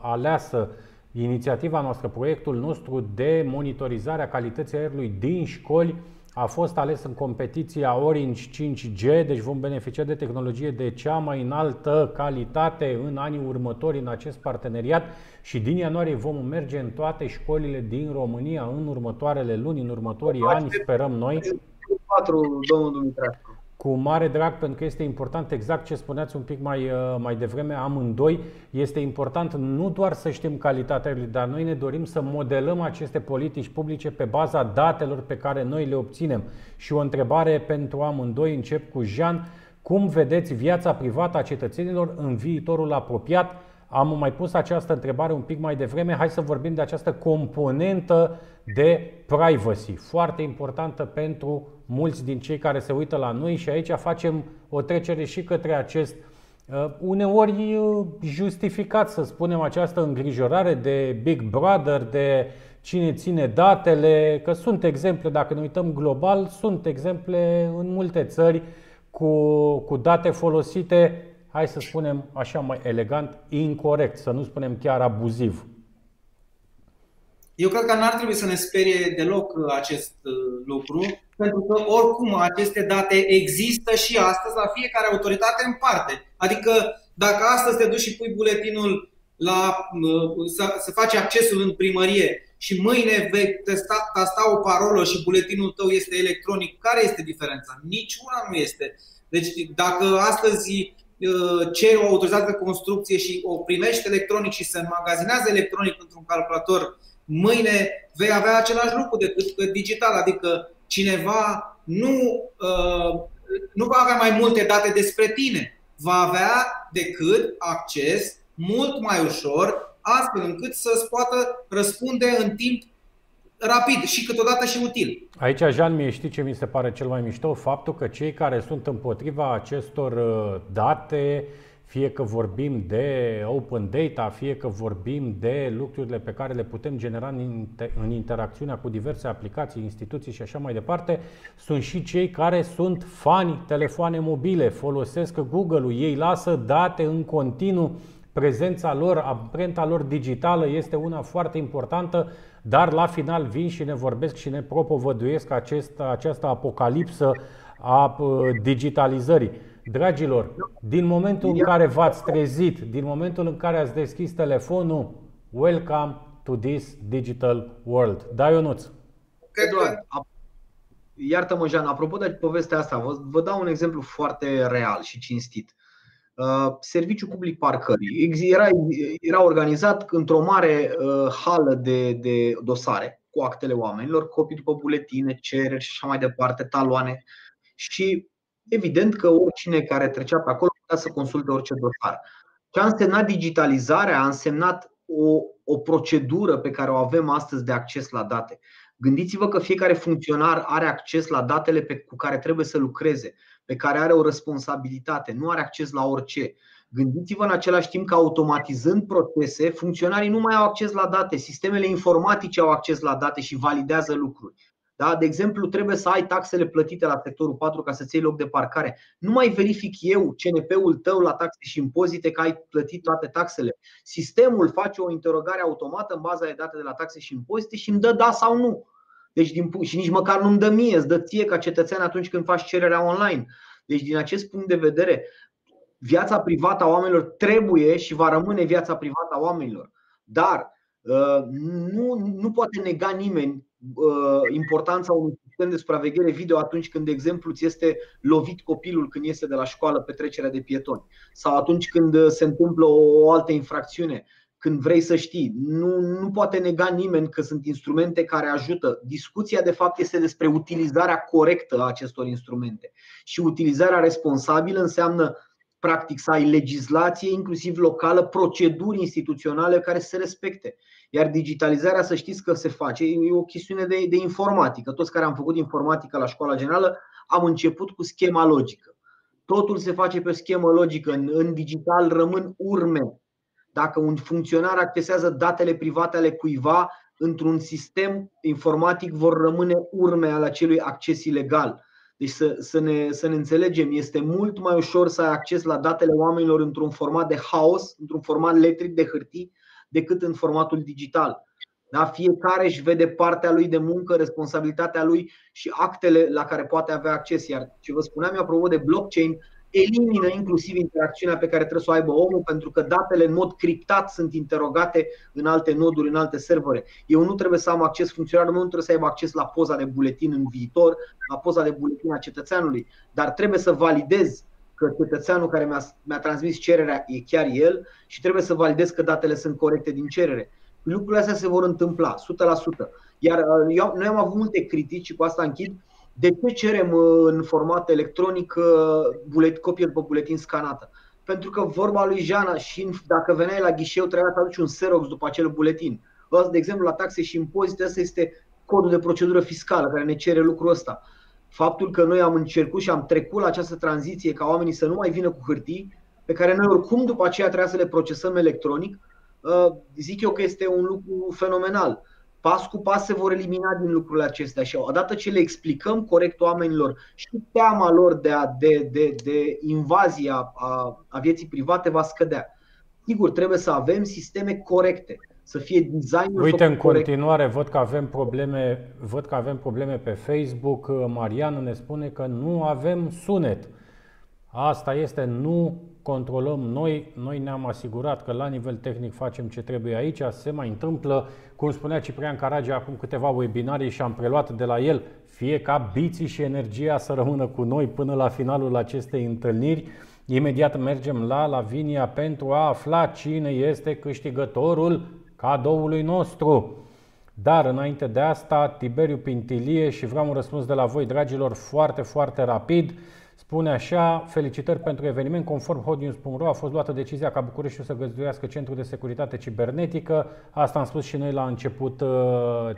aleasă inițiativa noastră, proiectul nostru de monitorizare a calității aerului din școli a fost ales în competiția Orange 5G, deci vom beneficia de tehnologie de cea mai înaltă calitate în anii următori în acest parteneriat și din ianuarie vom merge în toate școlile din România în următoarele luni, în următorii ani, sperăm noi. 4, domnul Dumitrescu. Cu mare drag, pentru că este important exact ce spuneați un pic mai, uh, mai devreme, amândoi. Este important nu doar să știm calitatea aerului, dar noi ne dorim să modelăm aceste politici publice pe baza datelor pe care noi le obținem. Și o întrebare pentru amândoi, încep cu Jean. Cum vedeți viața privată a cetățenilor în viitorul apropiat? Am mai pus această întrebare un pic mai devreme. Hai să vorbim de această componentă de privacy, foarte importantă pentru mulți din cei care se uită la noi și aici facem o trecere și către acest uh, uneori uh, justificat, să spunem, această îngrijorare de Big Brother, de cine ține datele, că sunt exemple, dacă ne uităm global, sunt exemple în multe țări cu, cu date folosite, hai să spunem așa mai elegant, incorrect, să nu spunem chiar abuziv. Eu cred că n-ar trebui să ne sperie deloc uh, acest uh, lucru, pentru că oricum aceste date există și astăzi la fiecare autoritate în parte. Adică dacă astăzi te duci și pui buletinul la, uh, să, să faci accesul în primărie și mâine vei testa, tasta o parolă și buletinul tău este electronic, care este diferența? Niciuna nu este. Deci dacă astăzi ceri o autorizație de construcție și o primești electronic și se înmagazinează electronic într-un calculator mâine vei avea același lucru decât că digital, adică cineva nu, uh, nu va avea mai multe date despre tine, va avea decât acces mult mai ușor, astfel încât să-ți poată răspunde în timp rapid și câteodată și util. Aici, Jean, mie știi ce mi se pare cel mai mișto? Faptul că cei care sunt împotriva acestor uh, date, fie că vorbim de open data, fie că vorbim de lucrurile pe care le putem genera în interacțiunea cu diverse aplicații, instituții și așa mai departe, sunt și cei care sunt fani telefoane mobile, folosesc Google-ul, ei lasă date în continuu, prezența lor, amprenta lor digitală este una foarte importantă, dar la final vin și ne vorbesc și ne propovăduiesc acest, această apocalipsă a uh, digitalizării. Dragilor, din momentul în care v-ați trezit, din momentul în care ați deschis telefonul, welcome to this digital world. Da, Ionuț? Eduard, iartă-mă, Jean, apropo de povestea asta, vă, vă dau un exemplu foarte real și cinstit. Uh, Serviciu public parcării. Era, era organizat într-o mare uh, hală de, de dosare cu actele oamenilor, copii după buletine, cereri și așa mai departe, taloane. Și evident că oricine care trecea pe acolo putea să consulte orice dosar. Ce a însemnat digitalizarea a însemnat o, o procedură pe care o avem astăzi de acces la date. Gândiți-vă că fiecare funcționar are acces la datele pe, cu care trebuie să lucreze, pe care are o responsabilitate, nu are acces la orice. Gândiți-vă în același timp că automatizând procese, funcționarii nu mai au acces la date, sistemele informatice au acces la date și validează lucruri. Da? De exemplu, trebuie să ai taxele plătite la sectorul 4 ca să-ți iei loc de parcare. Nu mai verific eu CNP-ul tău la taxe și impozite că ai plătit toate taxele. Sistemul face o interogare automată în baza de date de la taxe și impozite și îmi dă da sau nu. Deci, din, și nici măcar nu-mi dă mie, îți dă ție ca cetățean atunci când faci cererea online. Deci, din acest punct de vedere, viața privată a oamenilor trebuie și va rămâne viața privată a oamenilor. Dar uh, nu, nu poate nega nimeni uh, importanța unui sistem de supraveghere video atunci când, de exemplu, ți este lovit copilul când iese de la școală pe trecerea de pietoni sau atunci când se întâmplă o altă infracțiune când vrei să știi. Nu, nu poate nega nimeni că sunt instrumente care ajută. Discuția, de fapt, este despre utilizarea corectă a acestor instrumente. Și utilizarea responsabilă înseamnă, practic, să ai legislație, inclusiv locală, proceduri instituționale care să se respecte. Iar digitalizarea, să știți că se face, e o chestiune de, de informatică. Toți care am făcut informatică la școala generală am început cu schema logică. Totul se face pe schemă logică. În, în digital rămân urme dacă un funcționar accesează datele private ale cuiva, într-un sistem informatic vor rămâne urme ale acelui acces ilegal. Deci să, să, ne, să ne înțelegem, este mult mai ușor să ai acces la datele oamenilor într-un format de haos, într-un format electric de hârtii, decât în formatul digital. Da? Fiecare își vede partea lui de muncă, responsabilitatea lui și actele la care poate avea acces. Iar ce vă spuneam eu apropo de blockchain, elimină inclusiv interacțiunea pe care trebuie să o aibă omul, pentru că datele în mod criptat sunt interogate în alte noduri, în alte servere. Eu nu trebuie să am acces, funcționarul meu nu trebuie să aibă acces la poza de buletin în viitor, la poza de buletin a cetățeanului, dar trebuie să validez că cetățeanul care mi-a, mi-a transmis cererea e chiar el și trebuie să validez că datele sunt corecte din cerere. Lucrurile astea se vor întâmpla, 100%. Iar uh, eu, noi am avut multe critici și cu asta închid de ce cerem uh, în format electronic uh, bulet, copie după buletin scanată? Pentru că vorba lui Jana și dacă veneai la ghișeu trebuia să aduci un Xerox după acel buletin. De exemplu, la taxe și impozite, asta este codul de procedură fiscală care ne cere lucrul ăsta. Faptul că noi am încercat și am trecut la această tranziție ca oamenii să nu mai vină cu hârtii, pe care noi oricum după aceea trebuia să le procesăm electronic, uh, zic eu că este un lucru fenomenal pas cu pas se vor elimina din lucrurile acestea și odată ce le explicăm corect oamenilor și teama lor de, a, de, de, de invazia a, a vieții private va scădea. Sigur, trebuie să avem sisteme corecte, să fie design Uite, în corect. continuare văd că avem probleme, văd că avem probleme pe Facebook. Marian ne spune că nu avem sunet. Asta este, nu controlăm noi, noi ne-am asigurat că la nivel tehnic facem ce trebuie aici, se mai întâmplă, cum spunea Ciprian Carage acum câteva webinarii și am preluat de la el, fie ca biții și energia să rămână cu noi până la finalul acestei întâlniri. Imediat mergem la Lavinia pentru a afla cine este câștigătorul cadoului nostru. Dar înainte de asta, Tiberiu Pintilie și vreau un răspuns de la voi, dragilor, foarte, foarte rapid. Spune așa, felicitări pentru eveniment. Conform hotnews.ro a fost luată decizia ca Bucureștiul să găzduiască Centrul de Securitate Cibernetică. Asta am spus și noi la început, uh,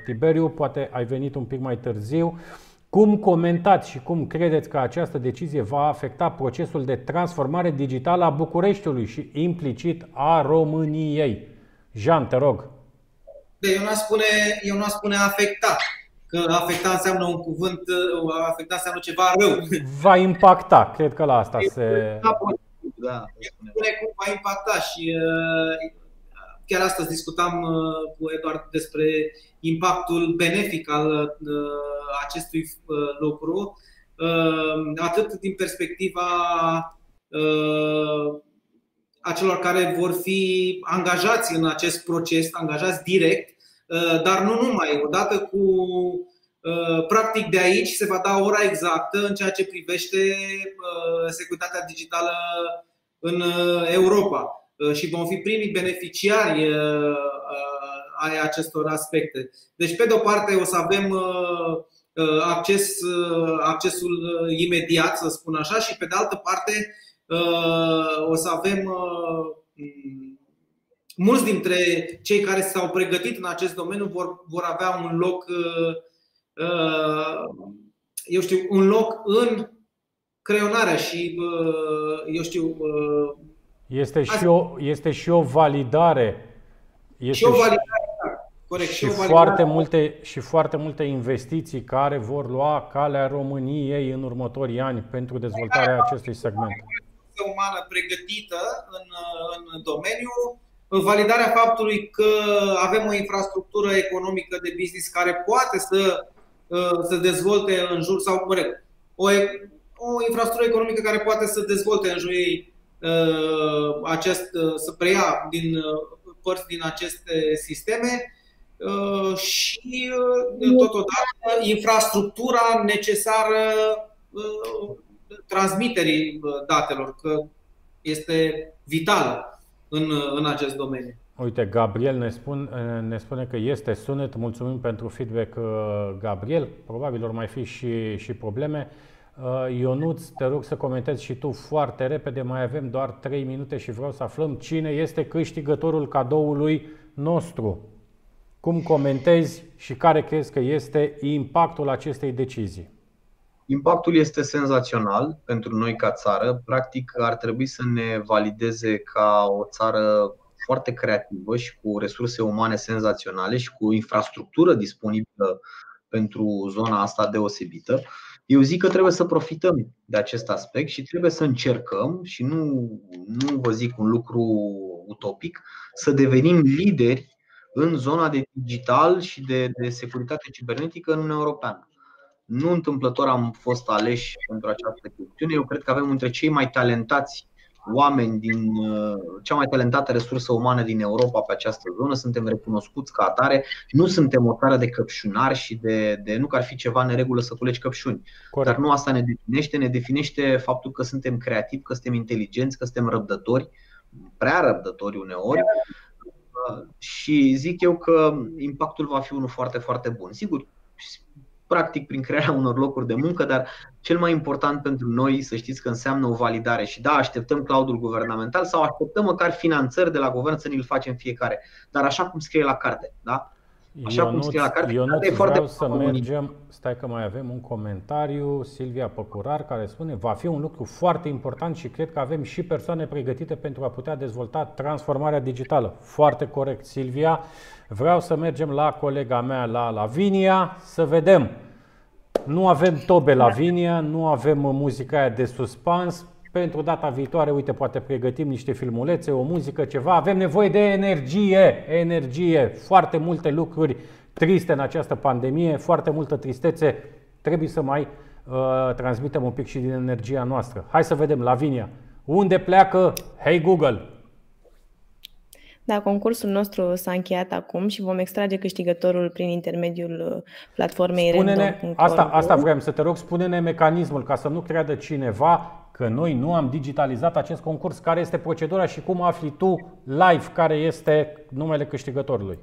Tiberiu, poate ai venit un pic mai târziu. Cum comentați și cum credeți că această decizie va afecta procesul de transformare digitală a Bucureștiului și implicit a României? Jean, te rog. Eu nu spune, eu nu spune afecta că afecta înseamnă un cuvânt, afecta înseamnă ceva rău. Va impacta, cred că la asta se... Da, spune cum va impacta și uh, chiar astăzi discutam uh, cu Eduard despre impactul benefic al uh, acestui lucru, atât din perspectiva a celor care vor fi angajați în acest proces, angajați direct, Uh, dar nu numai. Odată cu uh, practic de aici se va da ora exactă în ceea ce privește uh, securitatea digitală în Europa și vom fi primii beneficiari ai acestor aspecte. Deci, pe de o parte, o să avem acces, accesul imediat, să spun așa, și pe de altă parte o să avem mulți dintre cei care s-au pregătit în acest domeniu vor, vor avea un loc, eu știu, un loc în creionarea și, eu știu. Este și o, este și o validare. Este și o validare, da, corect. Și, și, o validare. foarte multe, și foarte multe investiții care vor lua calea României în următorii ani pentru dezvoltarea acestui segment. umană pregătită în, în domeniu, validarea faptului că avem o infrastructură economică de business care poate să se dezvolte în jur sau, mă rog, o, o infrastructură economică care poate să dezvolte în jurul ei acest, să preia din părți din aceste sisteme și totodată infrastructura necesară transmiterii datelor, că este vitală în, în acest domeniu. Uite, Gabriel ne, spun, ne spune că este sunet. Mulțumim pentru feedback, Gabriel. Probabil vor mai fi și, și probleme. Ionuț, te rog să comentezi și tu foarte repede. Mai avem doar 3 minute și vreau să aflăm cine este câștigătorul cadoului nostru. Cum comentezi și care crezi că este impactul acestei decizii? Impactul este senzațional pentru noi ca țară. Practic ar trebui să ne valideze ca o țară foarte creativă și cu resurse umane senzaționale și cu infrastructură disponibilă pentru zona asta deosebită. Eu zic că trebuie să profităm de acest aspect și trebuie să încercăm, și nu, nu vă zic un lucru utopic, să devenim lideri în zona de digital și de, de securitate cibernetică în Uniunea Europeană. Nu întâmplător am fost aleși pentru această chestiune. Eu cred că avem între cei mai talentați oameni din uh, cea mai talentată resursă umană din Europa pe această zonă. Suntem recunoscuți ca atare. Nu suntem o țară de căpșunari și de, de nu că ar fi ceva neregulă să culegi căpșuni. Corect. Dar nu asta ne definește. Ne definește faptul că suntem creativi, că suntem inteligenți, că suntem răbdători, prea răbdători uneori. Uh, și zic eu că impactul va fi unul foarte, foarte bun. Sigur, practic prin crearea unor locuri de muncă, dar cel mai important pentru noi să știți că înseamnă o validare și da, așteptăm cloudul guvernamental sau așteptăm măcar finanțări de la guvern să ne-l facem fiecare, dar așa cum scrie la carte, da? Așa cum scrie la carte, eu nu vreau foarte să mergem, stai că mai avem un comentariu, Silvia Păcurar, care spune va fi un lucru foarte important și cred că avem și persoane pregătite pentru a putea dezvolta transformarea digitală. Foarte corect, Silvia. Vreau să mergem la colega mea, la Lavinia, să vedem. Nu avem tobe Lavinia, nu avem muzica aia de suspans. Pentru data viitoare, uite, poate pregătim niște filmulețe, o muzică, ceva. Avem nevoie de energie, energie, foarte multe lucruri triste în această pandemie, foarte multă tristețe. Trebuie să mai uh, transmitem un pic și din energia noastră. Hai să vedem, Lavinia. Unde pleacă Hey Google? Da, concursul nostru s-a încheiat acum și vom extrage câștigătorul prin intermediul uh, platformei spune asta, asta vreau să te rog, spune-ne mecanismul ca să nu creadă cineva că noi nu am digitalizat acest concurs, care este procedura și cum afli tu live care este numele câștigătorului.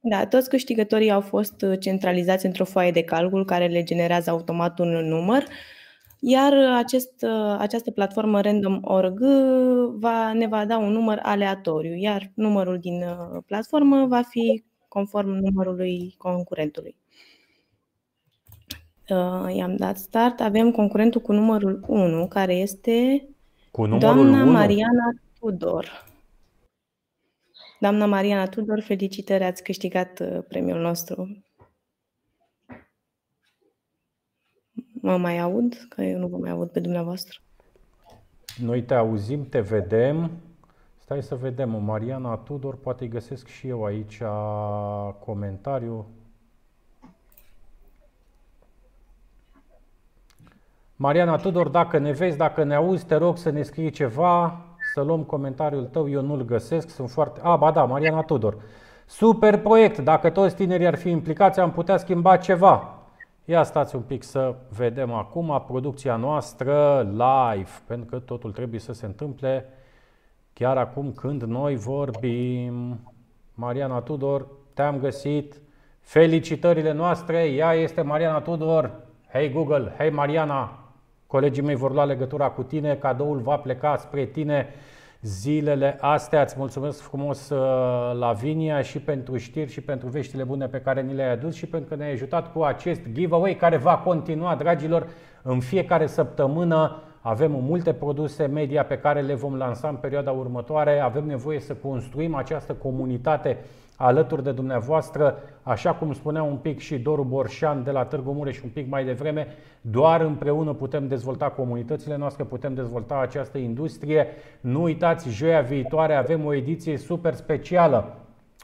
Da, toți câștigătorii au fost uh, centralizați într-o foaie de calcul care le generează automat un număr iar acest, această platformă random.org va, ne va da un număr aleatoriu, iar numărul din platformă va fi conform numărului concurentului. I-am dat start. Avem concurentul cu numărul 1, care este cu numărul doamna 1? Mariana Tudor. Doamna Mariana Tudor, felicitări, ați câștigat premiul nostru. Mă mai aud? Că eu nu vă mai aud pe dumneavoastră. Noi te auzim, te vedem. Stai să vedem. Mariana Tudor, poate îi găsesc și eu aici comentariu. Mariana Tudor, dacă ne vezi, dacă ne auzi, te rog să ne scrii ceva, să luăm comentariul tău, eu nu-l găsesc, sunt foarte... A, ba da, Mariana Tudor. Super proiect, dacă toți tinerii ar fi implicați, am putea schimba ceva. Ia stați un pic să vedem acum producția noastră live, pentru că totul trebuie să se întâmple chiar acum când noi vorbim. Mariana Tudor, te-am găsit. Felicitările noastre, ea este Mariana Tudor. Hei Google, hei Mariana, colegii mei vor lua legătura cu tine, cadoul va pleca spre tine zilele astea. Îți mulțumesc frumos, uh, Lavinia, și pentru știri și pentru veștile bune pe care ni le-ai adus și pentru că ne-ai ajutat cu acest giveaway care va continua, dragilor, în fiecare săptămână. Avem multe produse media pe care le vom lansa în perioada următoare. Avem nevoie să construim această comunitate alături de dumneavoastră, așa cum spunea un pic și Doru Borșan de la Târgu Mureș un pic mai devreme, doar împreună putem dezvolta comunitățile noastre, putem dezvolta această industrie. Nu uitați, joia viitoare avem o ediție super specială.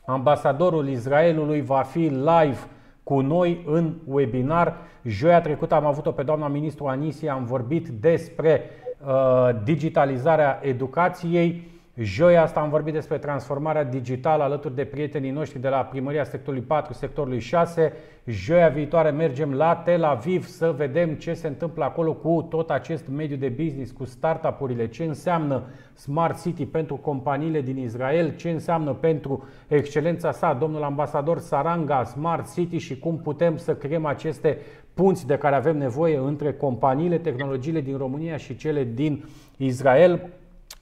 Ambasadorul Israelului va fi live cu noi în webinar. Joia trecută am avut-o pe doamna ministru Anisia, am vorbit despre uh, digitalizarea educației. Joia asta am vorbit despre transformarea digitală alături de prietenii noștri de la primăria sectorului 4, sectorului 6. Joia viitoare mergem la Tel Aviv să vedem ce se întâmplă acolo cu tot acest mediu de business, cu startup-urile, ce înseamnă Smart City pentru companiile din Israel, ce înseamnă pentru excelența sa, domnul ambasador Saranga, Smart City și cum putem să creăm aceste punți de care avem nevoie între companiile, tehnologiile din România și cele din Israel.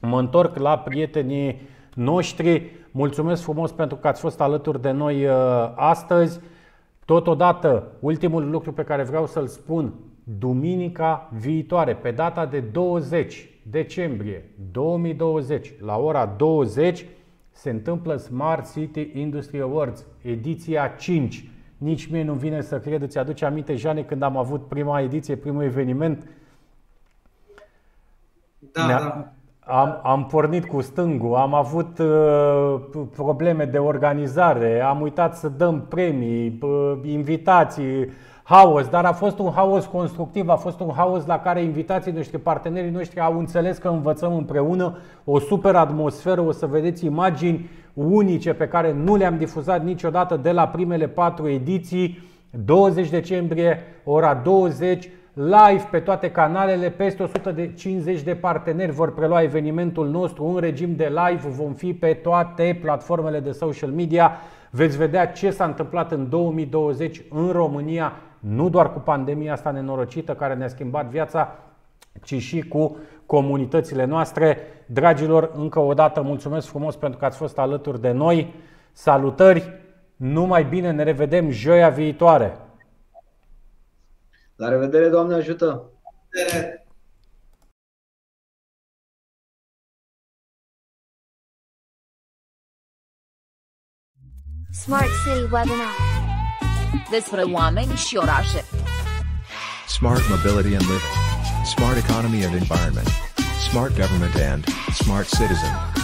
Mă întorc la prietenii noștri. Mulțumesc frumos pentru că ați fost alături de noi uh, astăzi. Totodată, ultimul lucru pe care vreau să-l spun, duminica viitoare, pe data de 20 decembrie 2020, la ora 20, se întâmplă Smart City Industry Awards, ediția 5. Nici mie nu vine să cred, îți aduce aminte, Jane, când am avut prima ediție, primul eveniment? Da, da. Am, am pornit cu stângul, am avut uh, probleme de organizare, am uitat să dăm premii, uh, invitații, haos, dar a fost un haos constructiv, a fost un haos la care invitații noștri, partenerii noștri au înțeles că învățăm împreună o super atmosferă, o să vedeți imagini unice pe care nu le-am difuzat niciodată de la primele patru ediții. 20 decembrie, ora 20, live pe toate canalele, peste 150 de parteneri vor prelua evenimentul nostru în regim de live, vom fi pe toate platformele de social media. Veți vedea ce s-a întâmplat în 2020 în România, nu doar cu pandemia asta nenorocită care ne-a schimbat viața, ci și cu comunitățile noastre. Dragilor, încă o dată mulțumesc frumos pentru că ați fost alături de noi. Salutări! Numai bine, ne revedem joia viitoare! La revedere, Doamne ajută! Smart City Webinar. despre oameni și orașe. Smart mobility and living. Smart economy and environment. Smart government and smart citizen.